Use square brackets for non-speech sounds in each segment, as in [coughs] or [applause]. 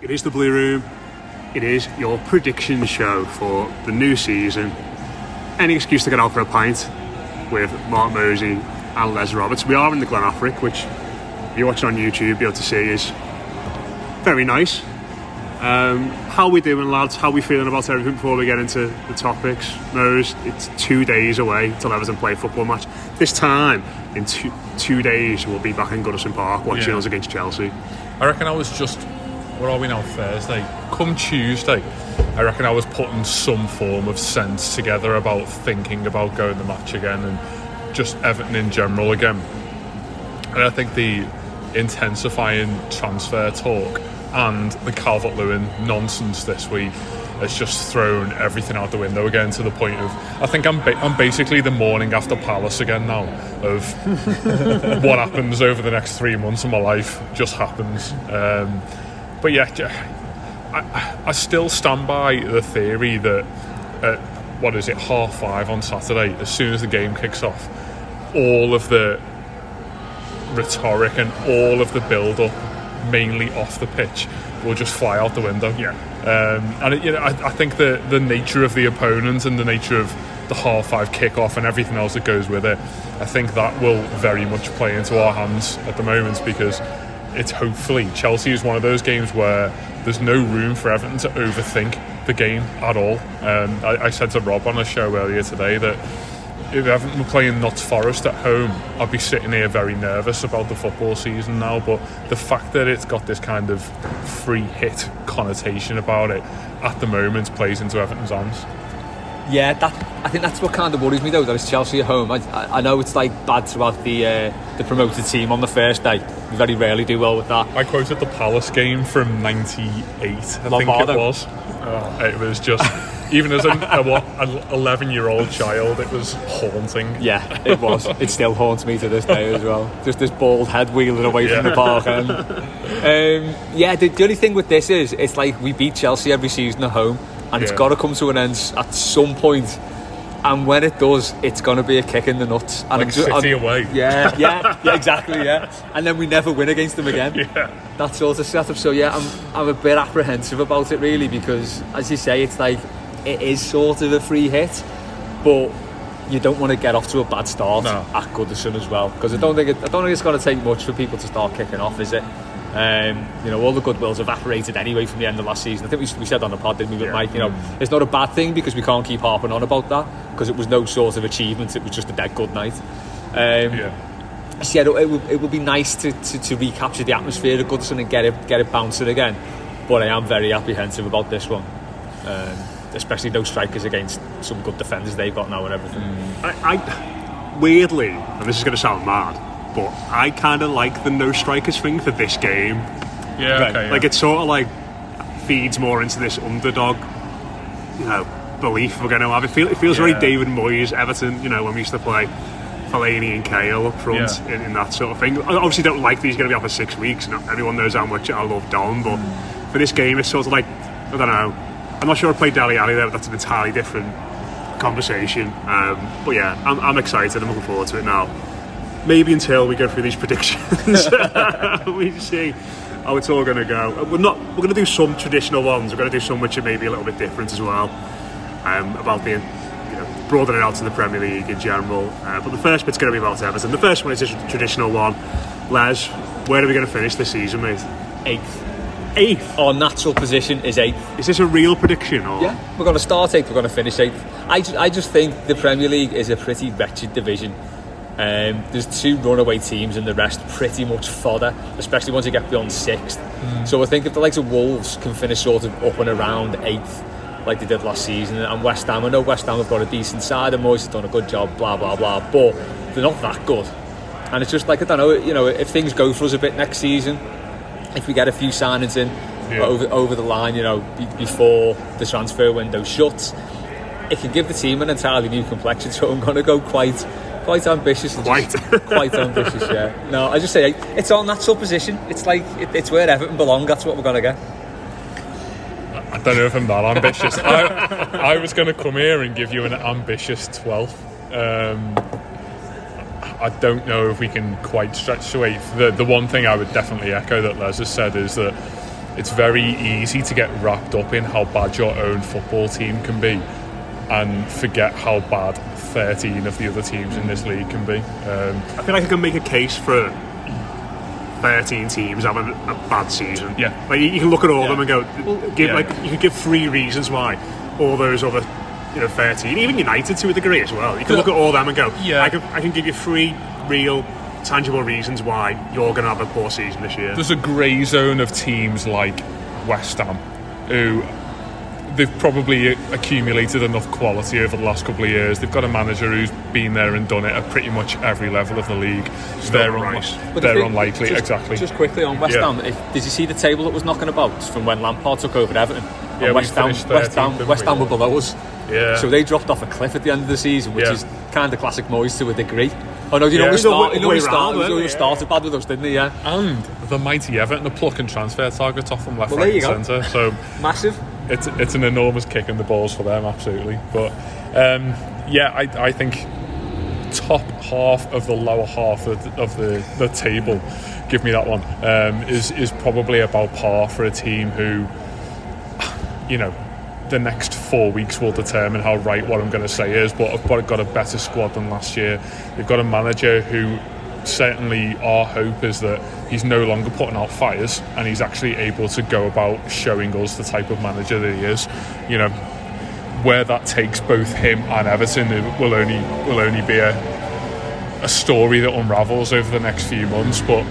It is the Blue Room. It is your prediction show for the new season. Any excuse to get out for a pint with Mark Mosey and Les Roberts. We are in the Glen Affric, which if you're watching on YouTube, you'll be able to see is very nice. Um, how we doing, lads? How we feeling about everything before we get into the topics? Mose, it's two days away till Everton play a football match. This time, in two, two days, we'll be back in Goodison Park watching Yeah. us against Chelsea. I reckon I was just, where are we now, Thursday? Come Tuesday, I reckon I was putting some form of sense together about thinking about going the match again and just Everton in general again. And I think the intensifying transfer talk and the Calvert Lewin nonsense this week has just thrown everything out the window again to the point of I think I'm ba- I'm basically the morning after Palace again now of [laughs] what happens over the next three months of my life just happens. Um, but yeah, I, I still stand by the theory that at what is it half five on Saturday, as soon as the game kicks off, all of the rhetoric and all of the build up, mainly off the pitch, will just fly out the window. Yeah. Um, and it, you know, I, I think the the nature of the opponent and the nature of the half five kickoff and everything else that goes with it, I think that will very much play into our hands at the moment because it's hopefully Chelsea is one of those games where there's no room for Everton to overthink the game at all. Um, I, I said to Rob on a show earlier today that if Everton were playing Notts Forest at home, I'd be sitting here very nervous about the football season now. But the fact that it's got this kind of free hit connotation about it at the moment plays into Everton's hands. Yeah, that I think that's what kind of worries me though. That it's Chelsea at home. I, I I know it's like bad throughout the uh, the promoted team on the first day. We very rarely do well with that. I quoted the Palace game from '98. I think it was. Oh, it was just. [laughs] Even as a, a what, an 11 year old child, it was haunting. Yeah, it was. [laughs] it still haunts me to this day as well. Just this bald head wheeling away from the park end. [laughs] Um, yeah, the, the only thing with this is it's like we beat Chelsea every season at home, and it's got to come to an end at some point. And when it does, it's going to be a kick in the nuts. And Like I'm City away. Yeah, yeah, [laughs] yeah, exactly, yeah. And then we never win against them again. Yeah. that sort of setup. So yeah, I'm I'm a bit apprehensive about it really because, as you say, it's like it is sort of a free hit, but you don't want to get off to a bad start No. at Goodison as well because I don't think it, I don't think it's going to take much for people to start kicking off, is it? Um, you know, all the goodwill's evaporated anyway from the end of last season. I think we, we said on the pod, didn't we, Yeah. Mike? You know, it's not a bad thing because we can't keep harping on about that because it was no sort of achievement. It was just a dead good night. Um, Yeah. so yeah, it would, it would be nice to, to, to recapture the atmosphere of Goodison and get it get it bouncing again. But I am very apprehensive about this one, um, especially those strikers against some good defenders they've got now and everything. I, I weirdly, and this is going to sound mad, but I kind of like the no strikers thing for this game. Yeah, Right. okay. yeah. Like it sort of like feeds more into this underdog, you know, belief we're going to have. It, feel, it feels very David Moyes, Everton. You know, when we used to play Fellaini and Cahill up front Yeah. in, in that sort of thing. I obviously don't like that he's going to be off for six weeks, and everyone knows how much I love Don. But for this game, it's sort of like I don't know. I'm not sure I played Dele Alli there, but that's an entirely different conversation. Um, but yeah, I'm, I'm excited. I'm looking forward to it now. Maybe until we go through these [laughs] predictions, [laughs] we see how it's all going to go. We're not. We're going to do some traditional ones. We're going to do some which are maybe a little bit different as well. Um, about being you know, broadening out to the Premier League in general. Uh, but the first bit's going to be about Everton. The first one is just a traditional one. Les, where are we going to finish this season, mate? Eighth. Eighth. Our natural position is eighth. Is this a real prediction or? Yeah, we're going to start eighth. We're going to finish eighth. I, ju- I just think the Premier League is a pretty wretched division. Um, there's two runaway teams and the rest pretty much fodder, especially once you get beyond sixth. So I think if the likes of Wolves can finish sort of up and around eighth, like they did last season, and West Ham, I know West Ham have got a decent side, and Moyes has done a good job, blah blah blah, but they're not that good. And it's just like I don't know, you know, if things go for us a bit next season, if we get a few signings in Yeah. over over the line, you know, be, before the transfer window shuts, it can give the team an entirely new complexion. [laughs] So I'm going to go quite quite ambitious. Quite. [laughs] quite ambitious. Yeah. No, I just say it's our natural position. It's like it, it's where Everton belong. That's what we're going to get. I don't know if I'm that ambitious. I, I was going to come here and give you an ambitious 12th. Um, I don't know if we can quite stretch to eighth. The, the one thing I would definitely echo that Les has said is that it's very easy to get wrapped up in how bad your own football team can be and forget how bad 13 of the other teams in this league can be. Um, I feel like I can make a case for 13 teams having a bad season. Yeah. Like you, you can look at all Yeah. of them and go, give yeah. like you could give three reasons why all those other, you know, 13, even United to a degree as well. You can look at all of them and go, Yeah. I can I can give you three real tangible reasons why you're going to have a poor season this year. there's a grey zone of teams like West Ham who they've probably accumulated enough quality over the last couple of years. They've got a manager who's been there and done it at pretty much every level of the league. they're right. unli- But they're the thing- unlikely, just, exactly. Just quickly on West Yeah. Ham, if, did you see the table that was knocking about from when Lampard took over Everton? And Yeah, West Ham, West Ham, West? Ham were below us. Yeah. So they dropped off a cliff at the end of the season, which Yeah. is kind of classic Moyes to a degree. Oh no, you know Yeah. we It was the start, way- you know we way start, round, you know, weren't we we? started bad with us, didn't they? Yeah, and the mighty Everton are plucking transfer targets off from left, Well, right, and centre. So massive. It's it's an enormous kick in the balls for them, absolutely. But um, yeah, I, I think top half of the lower half of the, of the, the table, give me that one, um, is is probably about par for a team who, you know. The next four weeks will determine how right what I'm going to say is, but I've got- got a better squad than last year. They've got a manager who certainly our hope is that he's no longer putting out fires and he's actually able to go about showing us the type of manager that he is. You know, where that takes both him and Everton will only will only be a a story that unravels over the next few months. But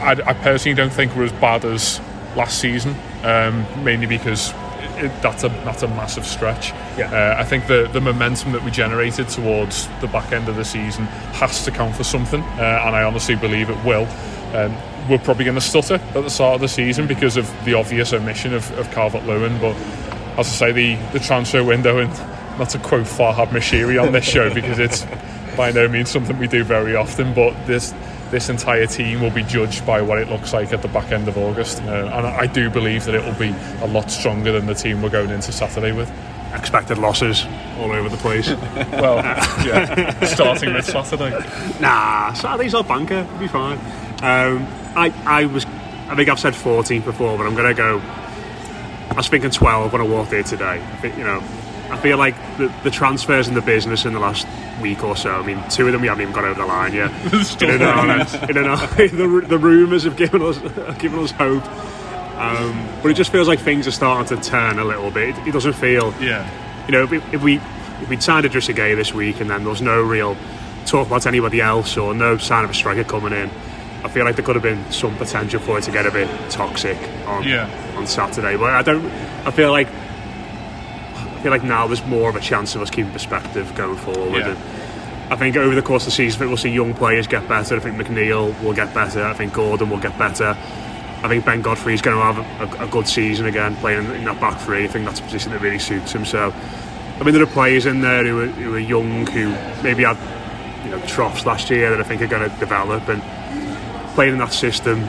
I, I personally don't think we're as bad as last season, um, mainly because it, that's a that's a massive stretch. Yeah. Uh, I think the the momentum that we generated towards the back end of the season has to count for something, uh, and I honestly believe it will. Um, we're probably going to stutter at the start of the season because of the obvious omission of, of Calvert Lewin, but as I say, the, the transfer window, and not to quote Farhad Moshiri on this show because it's by no means something we do very often, but this this entire team will be judged by what it looks like at the back end of August, uh, and I do believe that it will be a lot stronger than the team we're going into Saturday with. Expected losses all over the place. [laughs] Well, yeah, starting with Saturday. Nah, Saturday's our banker. It'll be fine. Um, I, I was, I think I've said 14 before, but I'm going to go. I was thinking 12 when I walked here today. I think, you know, I feel like the, the transfers in the business in the last week or so. I mean, two of them we haven't even got over the line yet. [laughs] Still you know, not. you know, the, the rumours have given us have [laughs] given us hope. Um, but it just feels like things are starting to turn a little bit. It, it doesn't feel Yeah, you know, if we, if we if signed Idrissa Gueye this week and then there was no real talk about anybody else or no sign of a striker coming in, I feel like there could have been some potential for it to get a bit toxic on Yeah. on Saturday. But I don't. I feel like I feel like now there's more of a chance of us keeping perspective going forward. Yeah. And I think over the course of the season, I think we'll see young players get better. I think McNeil will get better. I think Gordon will get better. I think Ben Godfrey is going to have a, a, a good season again, playing in that back three. I think that's a position that really suits him. So, I mean, there are players in there who are, who are young, who maybe had you know troughs last year that I think are going to develop and playing in that system.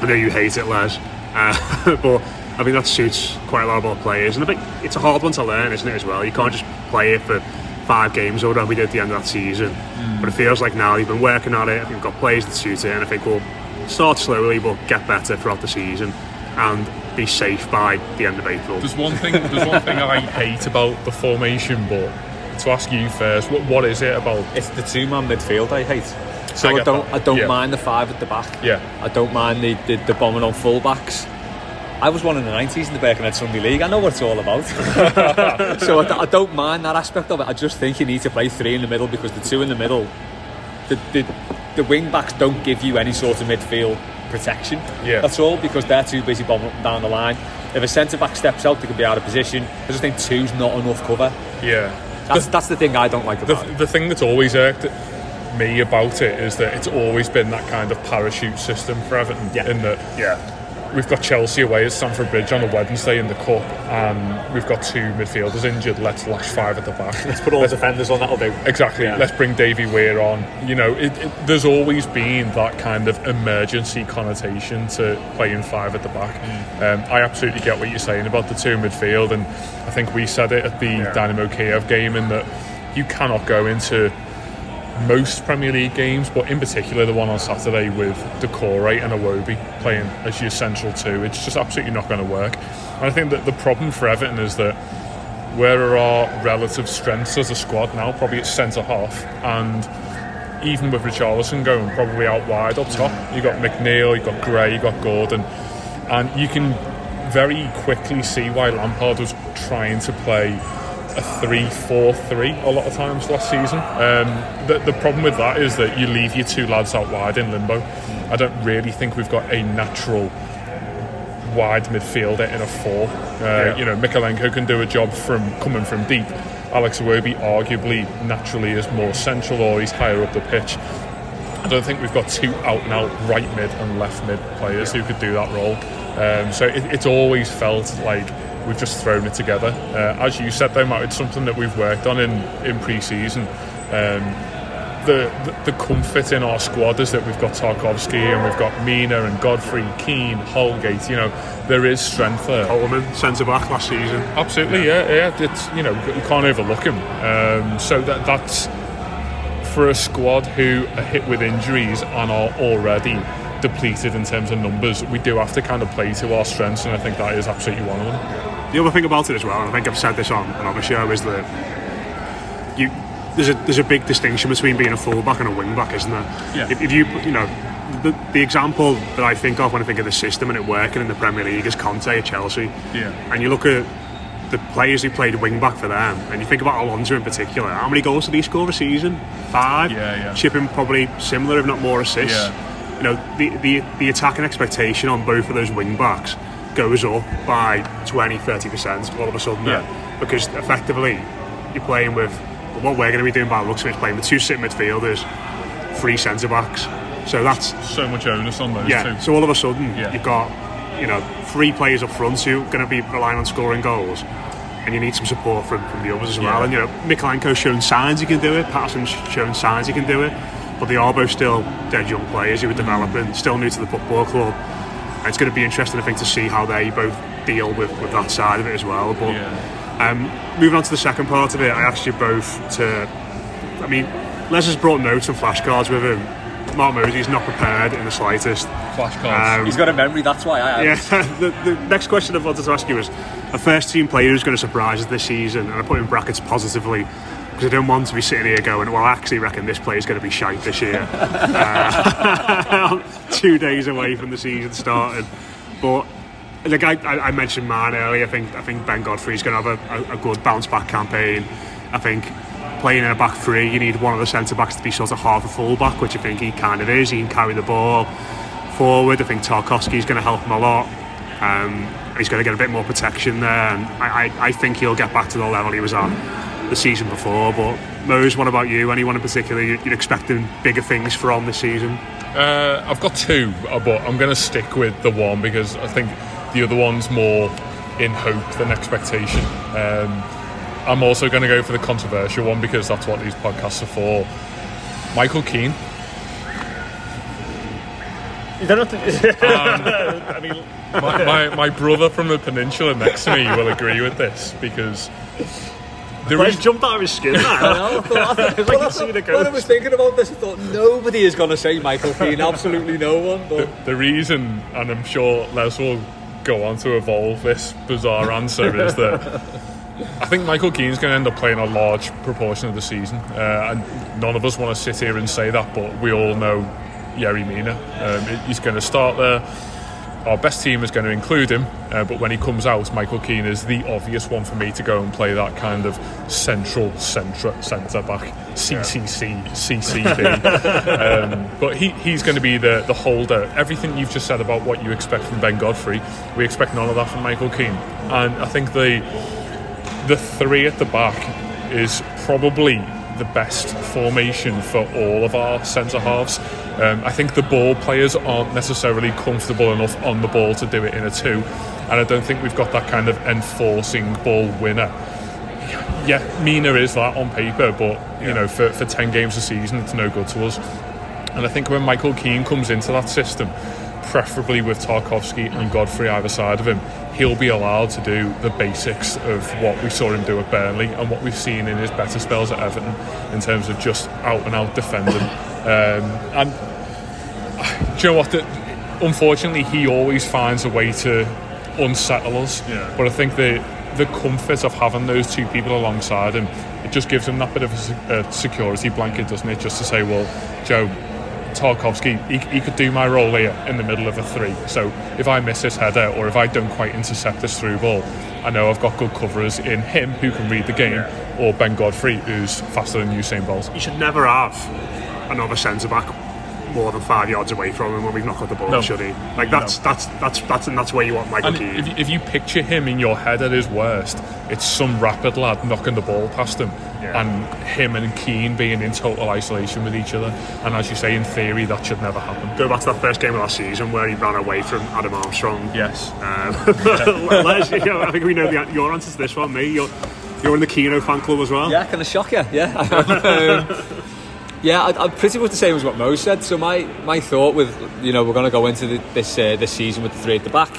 I know you hate it, Les, uh, [laughs] but I think that suits quite a lot of our players, and I think it's a hard one to learn, isn't it? As well, you can't just play it for five games or whatever we did at the end of that season. Mm. But it feels like now you've been working at it. I think we've got players that suit it, and I think we'll start slowly, but get better throughout the season and be safe by the end of April. There's one thing. There's one thing I hate about the formation, but to ask you first, what what is it about? It's the two-man midfield I hate. So I I, don't that, I don't yeah. mind the five at the back. Yeah. I don't mind the, the, the bombing on full-backs. I was one in the 90s in the Birkenhead Sunday League. I know what it's all about. [laughs] so I, I don't mind that aspect of it. I just think you need to play three in the middle because the two in the middle, the, the, the wing backs don't give you any sort of midfield protection. Yeah. That's all because they're too busy bombing down the line. If a centre back steps out, they could be out of position. I just think two's not enough cover. Yeah. That's, that's the thing I don't like The, about it. the thing that's always irked me about it is that it's always been that kind of parachute system for Everton. Yeah. In that, yeah, we've got Chelsea away at Stamford Bridge on a Wednesday in the cup, and we've got two midfielders injured. Let's lash five at the back. Let's put all the defenders on, that'll do. Exactly. Yeah. Let's bring Davy Weir on. You know, it, it, there's always been that kind of emergency connotation to playing five at the back. Mm. Um, I absolutely get what you're saying about the two midfield, and I think we said it at the Dynamo Kiev game in that you cannot go into most Premier League games, but in particular the one on Saturday with Doucouré and Iwobi playing as your central two. It's just absolutely not going to work. And I think that the problem for Everton is that where are our relative strengths as a squad now? Probably it's centre half, and even with Richarlison going probably out wide up top, you got McNeil, you got Gray, you got Gordon, and you can very quickly see why Lampard was trying to play a 3-4-3 a lot of times last season. Um, the, the problem with that is that you leave your two lads out wide in limbo. I don't really think we've got a natural wide midfielder in a four. Uh, You know, Mykolenko can do a job from coming from deep. Alex Iwobi arguably naturally is more central or he's higher up the pitch. I don't think we've got two out and out right mid and left mid players who could do that role. Um, so it, it's always felt like we've just thrown it together. Uh, as you said, though, Matt, it's something that we've worked on in, in pre season. Um, the, the, the comfort in our squad is that we've got Tarkowski and we've got Mina and Godfrey, Keane, Holgate. You know, there is strength there. Coleman, centre back last season. Absolutely, yeah, yeah. It's you know you can't overlook him. Um, so that that's for a squad who are hit with injuries and are already depleted in terms of numbers. We do have to kind of play to our strengths, and I think that is absolutely one of them. The other thing about it as well, and I think I've said this on another show, is that you there's a there's a big distinction between being a fullback and a wingback, isn't there? Yeah. If, if you you know the, the example that I think of when I think of the system and it working in the Premier League is Conte at Chelsea. Yeah. And you look at the players who played wing back for them, and you think about Alonso in particular. How many goals did he score a season? Five. Yeah, yeah. Chipping probably similar, if not more assists. Yeah. You know the the the attacking expectation on both of those wing backs goes up by 20 30 percent all of a sudden Yeah. because effectively you're playing with what we're going to be doing by looks of it playing with two sit midfielders three centre backs so that's So much onus on those yeah two. so all of a sudden Yeah. you've got you know three players up front who are going to be relying on scoring goals and you need some support from, from the others as well Yeah. and you know Mykolenko's shown signs he can do it Patterson's shown signs he can do it but they are both still dead young players who are mm. developing still new to the football club it's going to be interesting I think to see how they both deal with, with that side of it as well but Yeah. um, moving on to the second part of it I asked you both to I mean Les has brought notes and flashcards with him Mark Mosey's not prepared in the slightest Flashcards. Um, He's got a memory, that's why I have. yeah, [laughs] the, the next question I wanted to ask you was a first team player who's going to surprise us this season, and I put in brackets positively because I don't want to be sitting here going, well, I actually reckon this player's going to be shite this year. uh, [laughs] two days away from the season starting. But like I, I mentioned man earlier, I think I think Ben Godfrey's going to have a, a, good bounce back campaign. I think playing in a back three, you need one of the centre backs to be sort of half a full back, which I think he kind of is. He can carry the ball forward. I think Tarkowski's going to help him a lot. Um, he's going to get a bit more protection there, and I, I, I think he'll get back to the level he was at the season before. But Mose, what about you? Anyone in particular you- you're expecting bigger things from this season? Uh, I've got two, uh, but I'm going to stick with the one because I think the other one's more in hope than expectation. Um, I'm also going to go for the controversial one because that's what these podcasts are for. Michael Keane. You don't have to. I mean, my, my, my brother from the peninsula next to me will agree with this because the Where's reason, jumped out of his skin now. [laughs] I thought, [laughs] I thought, Like you see when I was thinking about this, I thought nobody is going to say Michael Keane. Absolutely no one. But the reason, and I'm sure Les will go on to evolve this bizarre answer, is that I think Michael Keane's going to end up playing a large proportion of the season. Uh, and none of us want to sit here and say that, but we all know Yerry Mina. Um, he's going to start there. Our best team is going to include him, uh, but when he comes out, Michael Keane is the obvious one for me to go and play that kind of central centre centre back, CCC, CCB. [laughs] um, but he, he's going to be the, the holder. Everything you've just said about what you expect from Ben Godfrey, we expect none of that from Michael Keane. And I think the the three at the back is probably the best formation for all of our centre halves. Um, I think the ball players aren't necessarily comfortable enough on the ball to do it in a two, and I don't think we've got that kind of enforcing ball winner. Yeah, Mina is that on paper, but you know, for, for 10 games a season, it's no good to us. And I think when Michael Keane comes into that system, preferably with Tarkowski and Godfrey either side of him, he'll be allowed to do the basics of what we saw him do at Burnley and what we've seen in his better spells at Everton in terms of just out and out defending. Um, and [sighs] do you know what? Unfortunately, he always finds a way to unsettle us. Yeah. But I think the the comfort of having those two people alongside him, it just gives him that bit of a, a security blanket, doesn't it? Just to say, well, Joe, Tarkowski, he, he could do my role here in the middle of a three. So if I miss this header or if I don't quite intercept this through ball, I know I've got good coverers in him who can read the game, or Ben Godfrey who's faster than Usain Bolt. You should never have another centre back more than five yards away from him when we've not got the ball, No. should he? Like that's that's that's that's and that's where you want Michael And Keane. if, you- if you picture him in your head at his worst, it's some rapid lad knocking the ball past him, Yeah. and him and Keane being in total isolation with each other. And as you say, in theory, that should never happen. Go back to that first game of last season where he ran away from Adam Armstrong. Yes. Um, Les, you know, I think we know the, your answer to this one. Me, you're you're in the Keno fan club as well. yeah, kind of shock you. Yeah. [laughs] yeah, I, I'm pretty much the same as what Mo said. So my, my thought with you know we're going to go into the, this uh, this season with the three at the back.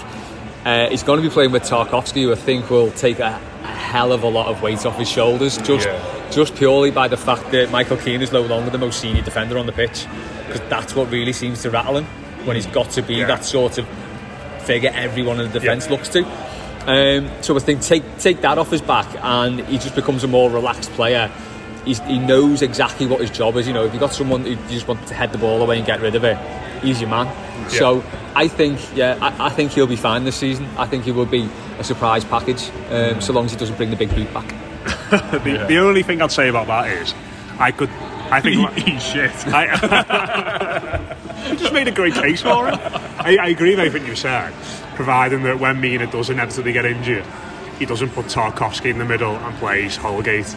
Uh, he's going to be playing with Tarkowski, who I think will take a, a hell of a lot of weight off his shoulders, just Yeah. just purely by the fact that Michael Keane is no longer the most senior defender on the pitch, because that's what really seems to rattle him when he's got to be Yeah. that sort of figure everyone in the defence looks to. Um, so I think take take that off his back, and he just becomes a more relaxed player. He's, he knows exactly what his job is. You know, if you've got someone who just want to head the ball away and get rid of it, he's your man. So I think, yeah, I, I think he'll be fine this season. I think he will be a surprise package, um, so long as he doesn't bring the big boot back. [laughs] The, the only thing I'd say about that is, I could, I think, [laughs] Eat shit. I, [laughs] you just made a great case for it. I, I agree with everything you said, providing that when Mina does inevitably get injured, he doesn't put Tarkowski in the middle and plays Holgate.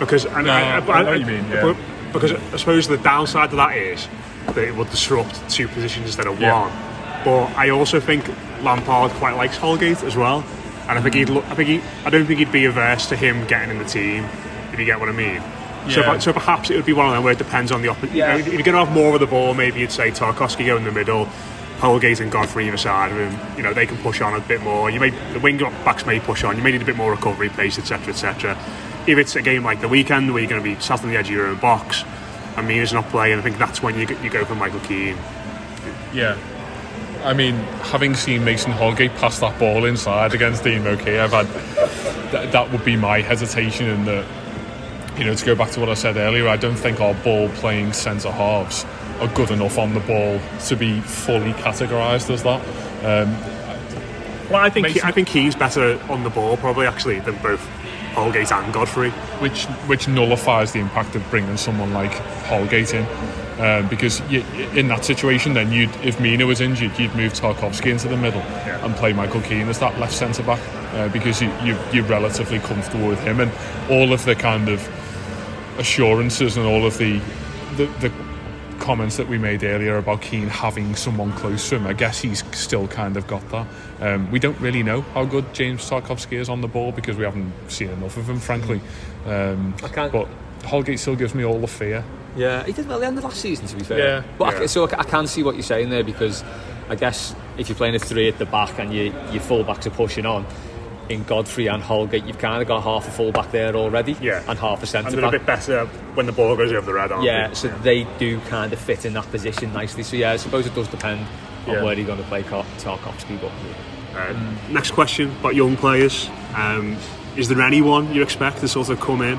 Because and No, I, I know what you mean, yeah. but- because I suppose the downside of that is that it would disrupt two positions instead of Yeah. one. But I also think Lampard quite likes Holgate as well, and I think he'd. Mm. Look, I think he. I don't think he'd be averse to him getting in the team, if you get what I mean. So, Yeah. per- so perhaps it would be one of them where it depends on the opposite. Yeah. if you're going to have more of the ball, maybe you'd say Tarkowski go in the middle, Holgate and Godfrey either side of him. You know, they can push on a bit more. You may the wing backs may push on. You may need a bit more recovery pace, etc., etc. If it's a game like the weekend where you're going to be sat on the edge of your own box, and Mina's not playing, I think that's when you go- you go for Michael Keane. Yeah. I mean, having seen Mason Holgate pass that ball inside against Dean McKay, I've had th- that would be my hesitation in that. You know, to go back to what I said earlier, I don't think our ball playing centre halves are good enough on the ball to be fully categorised as that. Um, Well, I think Mason- I think Keane's better on the ball probably actually than both Holgate and Godfrey. which which nullifies the impact of bringing someone like Holgate in. Um, because you, in that situation, then you'd if Mina was injured, you'd move Tarkowski into the middle Yeah. and play Michael Keane as that left centre back uh, because you, you you're relatively comfortable with him and all of the kind of assurances and all of the the, the comments that we made earlier about Keane having someone close to him. I guess he's still kind of got that. Um, we don't really know how good James Tarkowski is on the ball because we haven't seen enough of him, frankly. Um, I can't. But Holgate still gives me all the fear. Yeah, he did well at the end of last season, to be fair. Yeah, but I, so I, I can see what you're saying there because I guess if you're playing a three at the back and you, your fullbacks are pushing on, in Godfrey and Holgate, you've kind of got half a fullback there already, Yeah. and half a centre back. And they're a back. bit better when the ball goes over the red, aren't Yeah, so they do kind of fit in that position nicely. So yeah, I suppose it does depend on Yeah. where you're going to play Tar- Tarkowski. But Uh, Next question about young players. Um, is there anyone you expect to sort of come in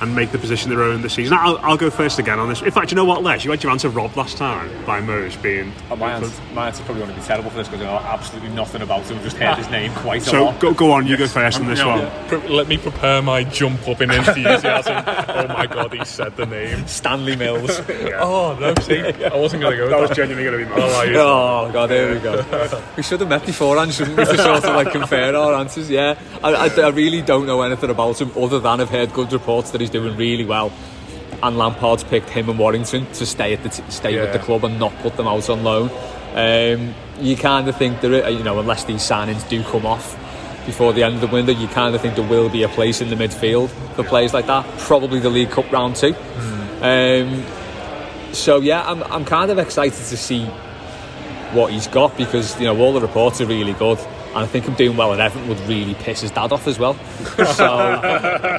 and make the position their own this season? I'll, I'll go first again on this. In fact, you know what, Les? You had your answer robbed last time by Mose being. Oh, my answer, my answer's probably going to be terrible for this because I know absolutely nothing about him. I've just heard his name quite a So lot. go, go on, you go first on this Now, one. pre- let me prepare my jump up in enthusiasm. oh my god, he said the name. Stanley Mills. [laughs] Oh no, see, I wasn't going to go. That with was genuinely going to be oh, I mine. like. Oh god, there we go. we should have met beforehand, shouldn't we, to sort of like compare our answers? Yeah, I, I, I really don't know anything about him other than I've heard good reports that he's doing really well. And Lampard's picked him and Warrington to stay at the t- stay with the club and not put them out on loan. Um, you kind of think there, you know, unless these signings do come off before the end of the window, you kind of think there will be a place in the midfield for players like that. Probably the League Cup round two. Um, so yeah, I'm, I'm kind of excited to see what he's got because you know all the reports are really good, and I think I'm doing well at Everton would really piss his dad off as well. [laughs] so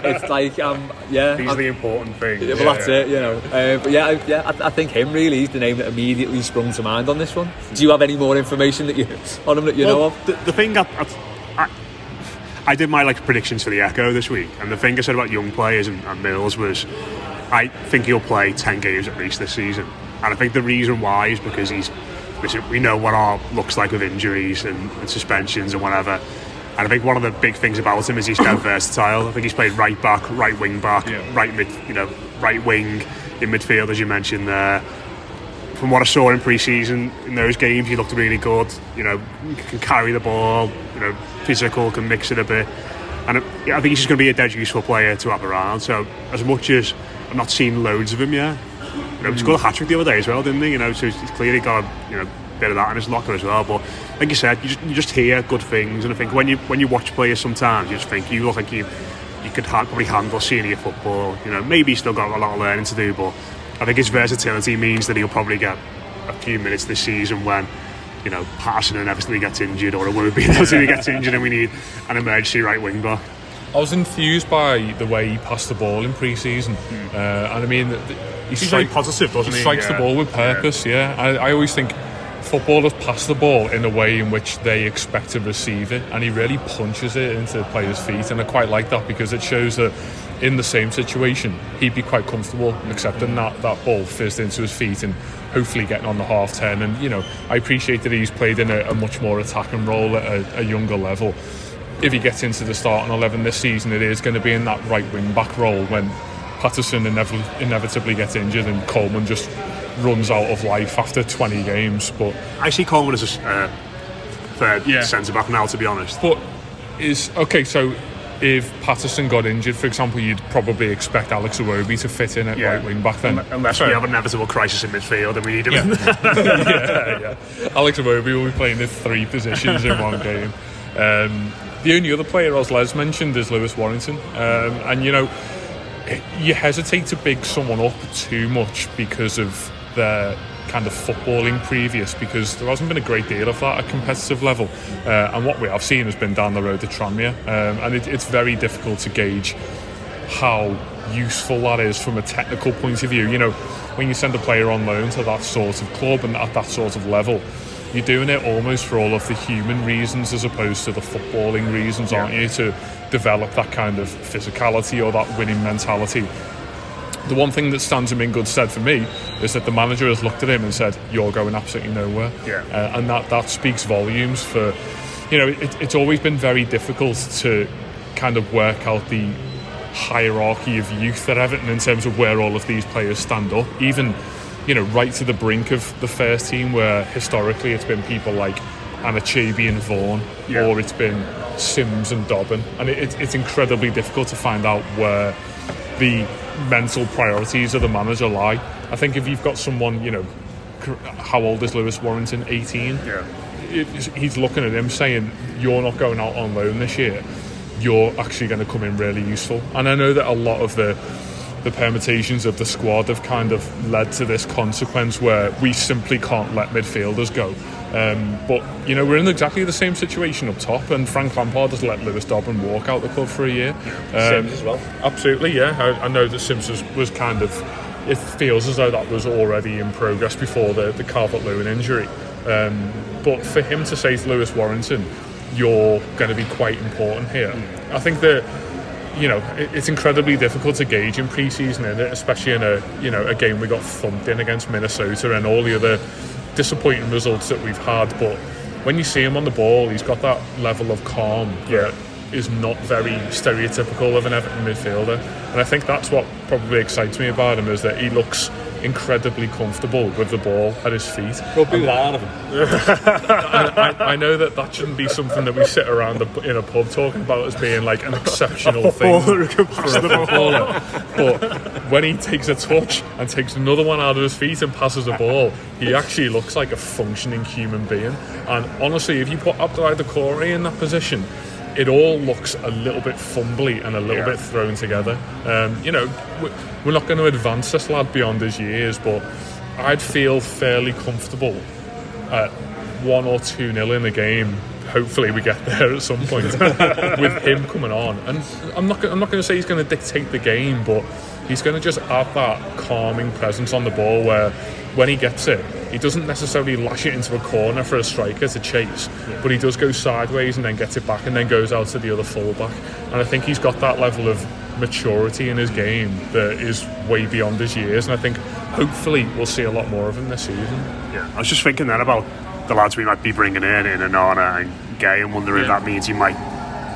it's like um yeah. These I'm- are the important things. yeah, well, that's it, you know. Uh, but yeah, I, yeah, I, I think him really is the name that immediately sprung to mind on this one. Do you have any more information that you on him that you know of? the, the thing I, I, I, I did my like predictions for the Echo this week, and the thing I said about young players and, and Mills was, I think he'll play ten games at least this season, and I think the reason why is because he's, listen, we know what our looks like with injuries and, and suspensions and whatever. And I think one of the big things about him is he's dead [coughs] versatile. I think he's played right back, right wing back, Yeah. right mid, you know, right wing in midfield, as you mentioned there from what I saw in pre-season in those games, he looked really good. You know, can carry the ball. You know, physical, can mix it a bit. And I I think he's just going to be a dead useful player to have around. So as much as I've not seen loads of him yet, you he scored a hat trick the other day as well, didn't he? You know, so he's clearly got a you know bit of that in his locker as well. But like you said, you just you just hear good things, and I think when you when you watch players, sometimes you just think you look like you you could ha- probably handle senior football. You know, maybe he's still got a lot of learning to do, but I think his versatility means that he'll probably get a few minutes this season when. You know, Patterson inevitably gets injured, or Iwobi [laughs] inevitably gets injured, and we need an emergency right wing back. I was enthused by the way he passed the ball in pre-season, uh, and I mean, he He's very positive, doesn't he? strikes Yeah. the ball with purpose. Yeah, I, I always think footballers pass the ball in a way in which they expect to receive it, and he really punches it into the players' feet, and I quite like that because it shows that in the same situation he'd be quite comfortable accepting that that ball fizzed into his feet and hopefully getting on the half ten. And you know, I appreciate that he's played in a, a much more attacking role at a, a younger level if he gets into the starting 11 this season, it is going to be in that right wing back role when Patterson inev- inevitably gets injured and Coleman just runs out of life after 20 games. But I see Coleman as a uh, third Yeah. centre back now, to be honest. but is okay. So if Patterson got injured, for example, you'd probably expect Alex Iwobi to fit in at Yeah. right wing back then. Unless we have an inevitable crisis in midfield and we need him. in [laughs] [laughs] yeah, yeah. Alex Iwobi will be playing the three positions in one game. Um, the only other player, as Les mentioned, is Lewis Warrington. Um, and, you know, you hesitate to big someone up too much because of their kind of footballing previous because there hasn't been a great deal of that at competitive level uh, and what we have seen has been down the road to Tranmere um, and it, it's very difficult to gauge how useful that is from a technical point of view. You know, when you send a player on loan to that sort of club and at that sort of level, you're doing it almost for all of the human reasons as opposed to the footballing reasons, aren't you? To develop that kind of physicality or that winning mentality. The one thing that stands him in good stead for me is that the manager has looked at him and said, "You're going absolutely nowhere," Yeah. uh, and that that speaks volumes for. You know, it, it's always been very difficult to kind of work out the hierarchy of youth at Everton in terms of where all of these players stand up. Even, you know, right to the brink of the first team, where historically it's been people like Anichebe and Vaughan, Yeah. or it's been Simms and Dobbin, and it, it's it's incredibly difficult to find out where the mental priorities of the manager lie. I think if you've got someone, you know, how old is Lewis Warrington? 18 Yeah. it- he's looking at him saying, "You're not going out on loan this year. You're actually going to come in really useful." And I know that a lot of the the permutations of the squad have kind of led to this consequence where we simply can't let midfielders go. Um, but you know we're in exactly the same situation up top, and Frank Lampard has let Lewis Dobbin walk out the club for a year. Um, Simms as well. Absolutely, yeah. I, I know that Simms was, was kind of. It feels as though that was already in progress before the the Calvert Lewin injury. Um, but for him to say to Lewis Warrington, "You're going to be quite important here," I think that you know it's incredibly difficult to gauge in pre-season, it? especially in a you know a game we got thumped in against Minnesota and all the other disappointing results that we've had. But when you see him on the ball, he's got that level of calm yeah. that is not very stereotypical of an Everton midfielder. And I think that's what probably excites me about him is that he looks incredibly comfortable with the ball at his feet. Go boot that out of him. I, I, know that that shouldn't be something that we sit around the, in a pub talking about as being like an exceptional [laughs] thing Footballer who can pass for a footballer. But when he takes a touch and takes another one out of his feet and passes a ball, he actually looks like a functioning human being. And honestly, if you put Abdoulaye Doucouré in that position, it all looks a little bit fumbly and a little Yeah. bit thrown together. Um, you know, we- we're not going to advance this lad beyond his years, but I'd feel fairly comfortable at one or two nil in the game. Hopefully, we get [laughs] there at some point [laughs] with him coming on. And I'm not. I'm not going to say he's going to dictate the game, but he's going to just add that calming presence on the ball where, when he gets it, he doesn't necessarily lash it into a corner for a striker to chase, but he does go sideways and then gets it back and then goes out to the other fullback. And I think he's got that level of maturity in his game that is way beyond his years. And I think hopefully we'll see a lot more of him this season. Yeah, I was just thinking then about the lads we might be bringing in, in Onana and Gueye, and wondering if that means he might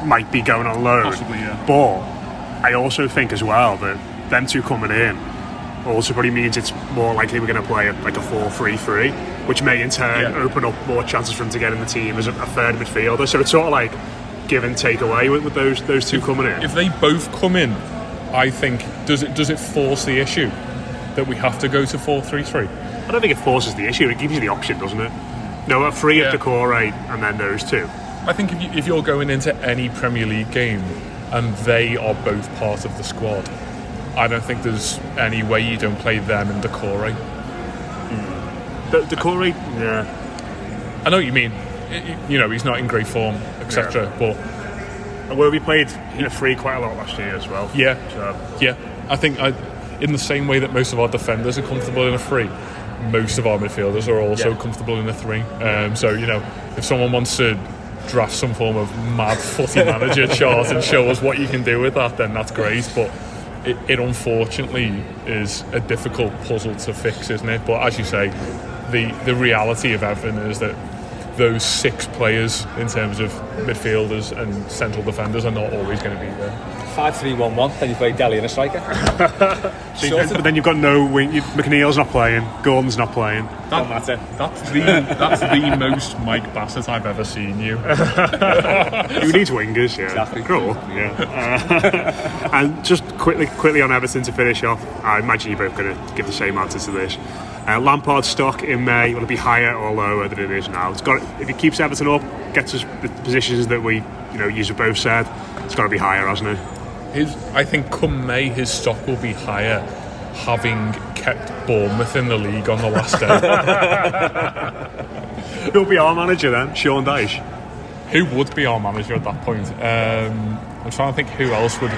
might be going on loan. Possibly, yeah. But I also think as well that them two coming in also probably means it's more likely we're going to play a, like a 4-3-3, which may in turn Yeah. open up more chances for him to get in the team as a, a third midfielder. So it's sort of like give and take away with, with those those two coming in. If they both come in, I think does it does it force the issue that we have to go to four three three? I don't think it forces the issue. It gives you the option, doesn't it? No, a three Yeah. at the core eight, and then those two. I think if, you, if you're going into any Premier League game and they are both part of the squad, I don't think there's any way you don't play them in Doucouré. The, the core eight, yeah. I know what you mean. You know, he's not in great form, etc. But And where we played in a free quite a lot last year as well. yeah, So, yeah, I think I, in the same way that most of our defenders are comfortable in a free, most of our midfielders are also Yeah. comfortable in a three. Um, so you know, if someone wants to draft some form of mad footy manager [laughs] chart and show us what you can do with that, then that's great. But it, it unfortunately is a difficult puzzle to fix, isn't it? But as you say, the the reality of Everton is that those six players in terms of midfielders and central defenders are not always going to be there. Five three one one. Then you play Dele and a striker. [laughs] [laughs] so you- but then you've got no wing. You, McNeil's not playing. Gordon's not playing. Don't matter. That's the that's the most Mike Bassett I've ever seen you. [laughs] Who needs wingers? Yeah, Exactly. Cool. Yeah. Uh, and just quickly, quickly on Everton to finish off. I imagine you're both going to give the same answer to this. Uh, Lampard stock in May will it be higher or lower than it is now? It's got if he keeps Everton up, gets us the positions that we, you know, you both said. It's got to be higher, hasn't it? His, I think come May his stock will be higher, having kept Bournemouth in the league on the last day. [laughs] Who'll be our manager then? Sean Dyche. who would be our manager at that point? Um, I'm trying to think who else would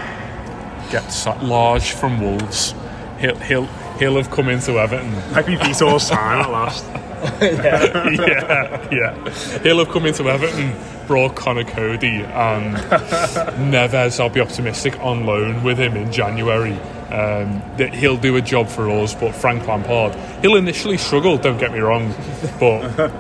get sa- large from Wolves. He'll he'll he'll have come into Everton. Maybe Vitor's time at last. [laughs] yeah, yeah. He'll have come into Everton, brought Conor Coady and Neves. I'll be optimistic on loan with him in January. Um, that he'll do a job for us, but Frank Lampard, he'll initially struggle. Don't get me wrong, but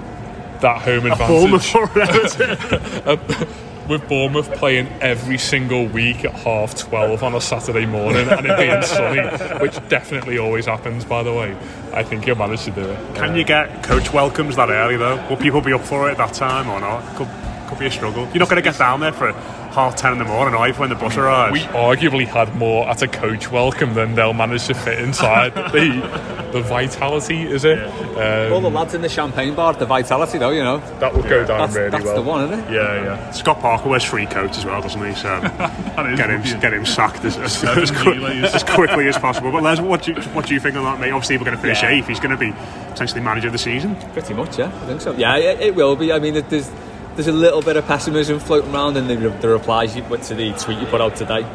that home advantage Everton. [laughs] with Bournemouth playing every single week at half 12 on a Saturday morning and it being sunny, [laughs] which definitely always happens, by the way, I think he'll manage to do it. Can you get coach welcomes that early though? Will people be up for it at that time or not? Could, could be a struggle. You're not going to get down there for half ten in the morning, I when the bus arrives. We arguably had more at a coach welcome than they'll manage to fit inside [laughs] the the vitality, is it? Um, All the lads in the champagne bar, the vitality though, you know. that would go down That's, really that's well. the one, isn't it? Yeah, yeah. Scott Parker wears free coats as well, doesn't he? So [laughs] get him brilliant. get him sacked as, as, as, quick, as quickly as possible. But Les, what do you, what do you think of that, mate? Obviously, we're going to finish Yeah. eighth. He's going to be potentially manager of the season. Pretty much, yeah. I think so. Yeah, it, it will be. I mean, it- there's there's a little bit of pessimism floating around in the, the replies you put to the tweet you put out today,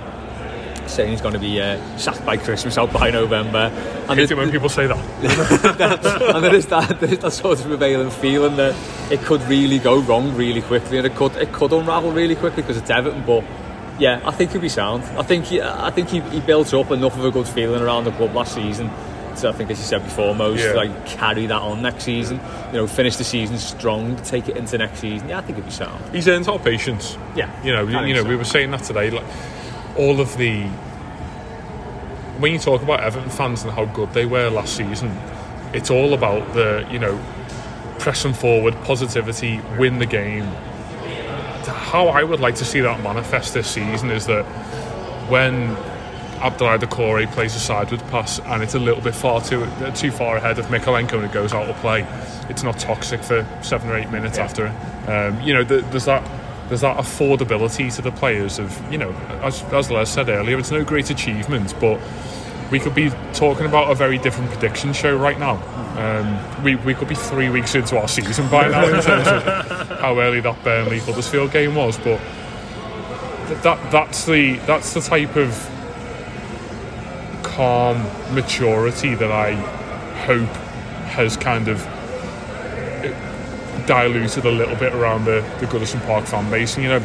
saying he's going to be uh, sacked by Christmas, out by November. And Hate it- it when people say that. [laughs] and there is that there is that sort of prevailing feeling that it could really go wrong really quickly, and it could it could unravel really quickly because it's Everton. But yeah, I think he'll be sound. I think he, I think he, he built up enough of a good feeling around the club last season. So I think, as you said before, most Yeah. like carry that on next season. You know, finish the season strong, take it into next season. Yeah, I think it'll be sound. He's earned our patience. Yeah, You know, you, you know, so. we were saying that today. Like all of the when you talk about Everton fans and how good they were last season, it's all about the you know pressing forward, positivity, win the game. How I would like to see that manifest this season is that when Abdoulaye Doucouré plays a sideways pass and it's a little bit far too too far ahead of Mykolenko and it goes out of play, it's not toxic for seven or eight minutes after it. Um, you know, th- there's that there's that affordability to the players of you know, as, as Les said earlier, it's no great achievement, but we could be talking about a very different prediction show right now. Um, we, we could be three weeks into our season by now in terms of [laughs] how early that Burnley Huddersfield game was, but that that's the that's the type of maturity that I hope has kind of diluted a little bit around the, the Goodison Park fan base. And, you know,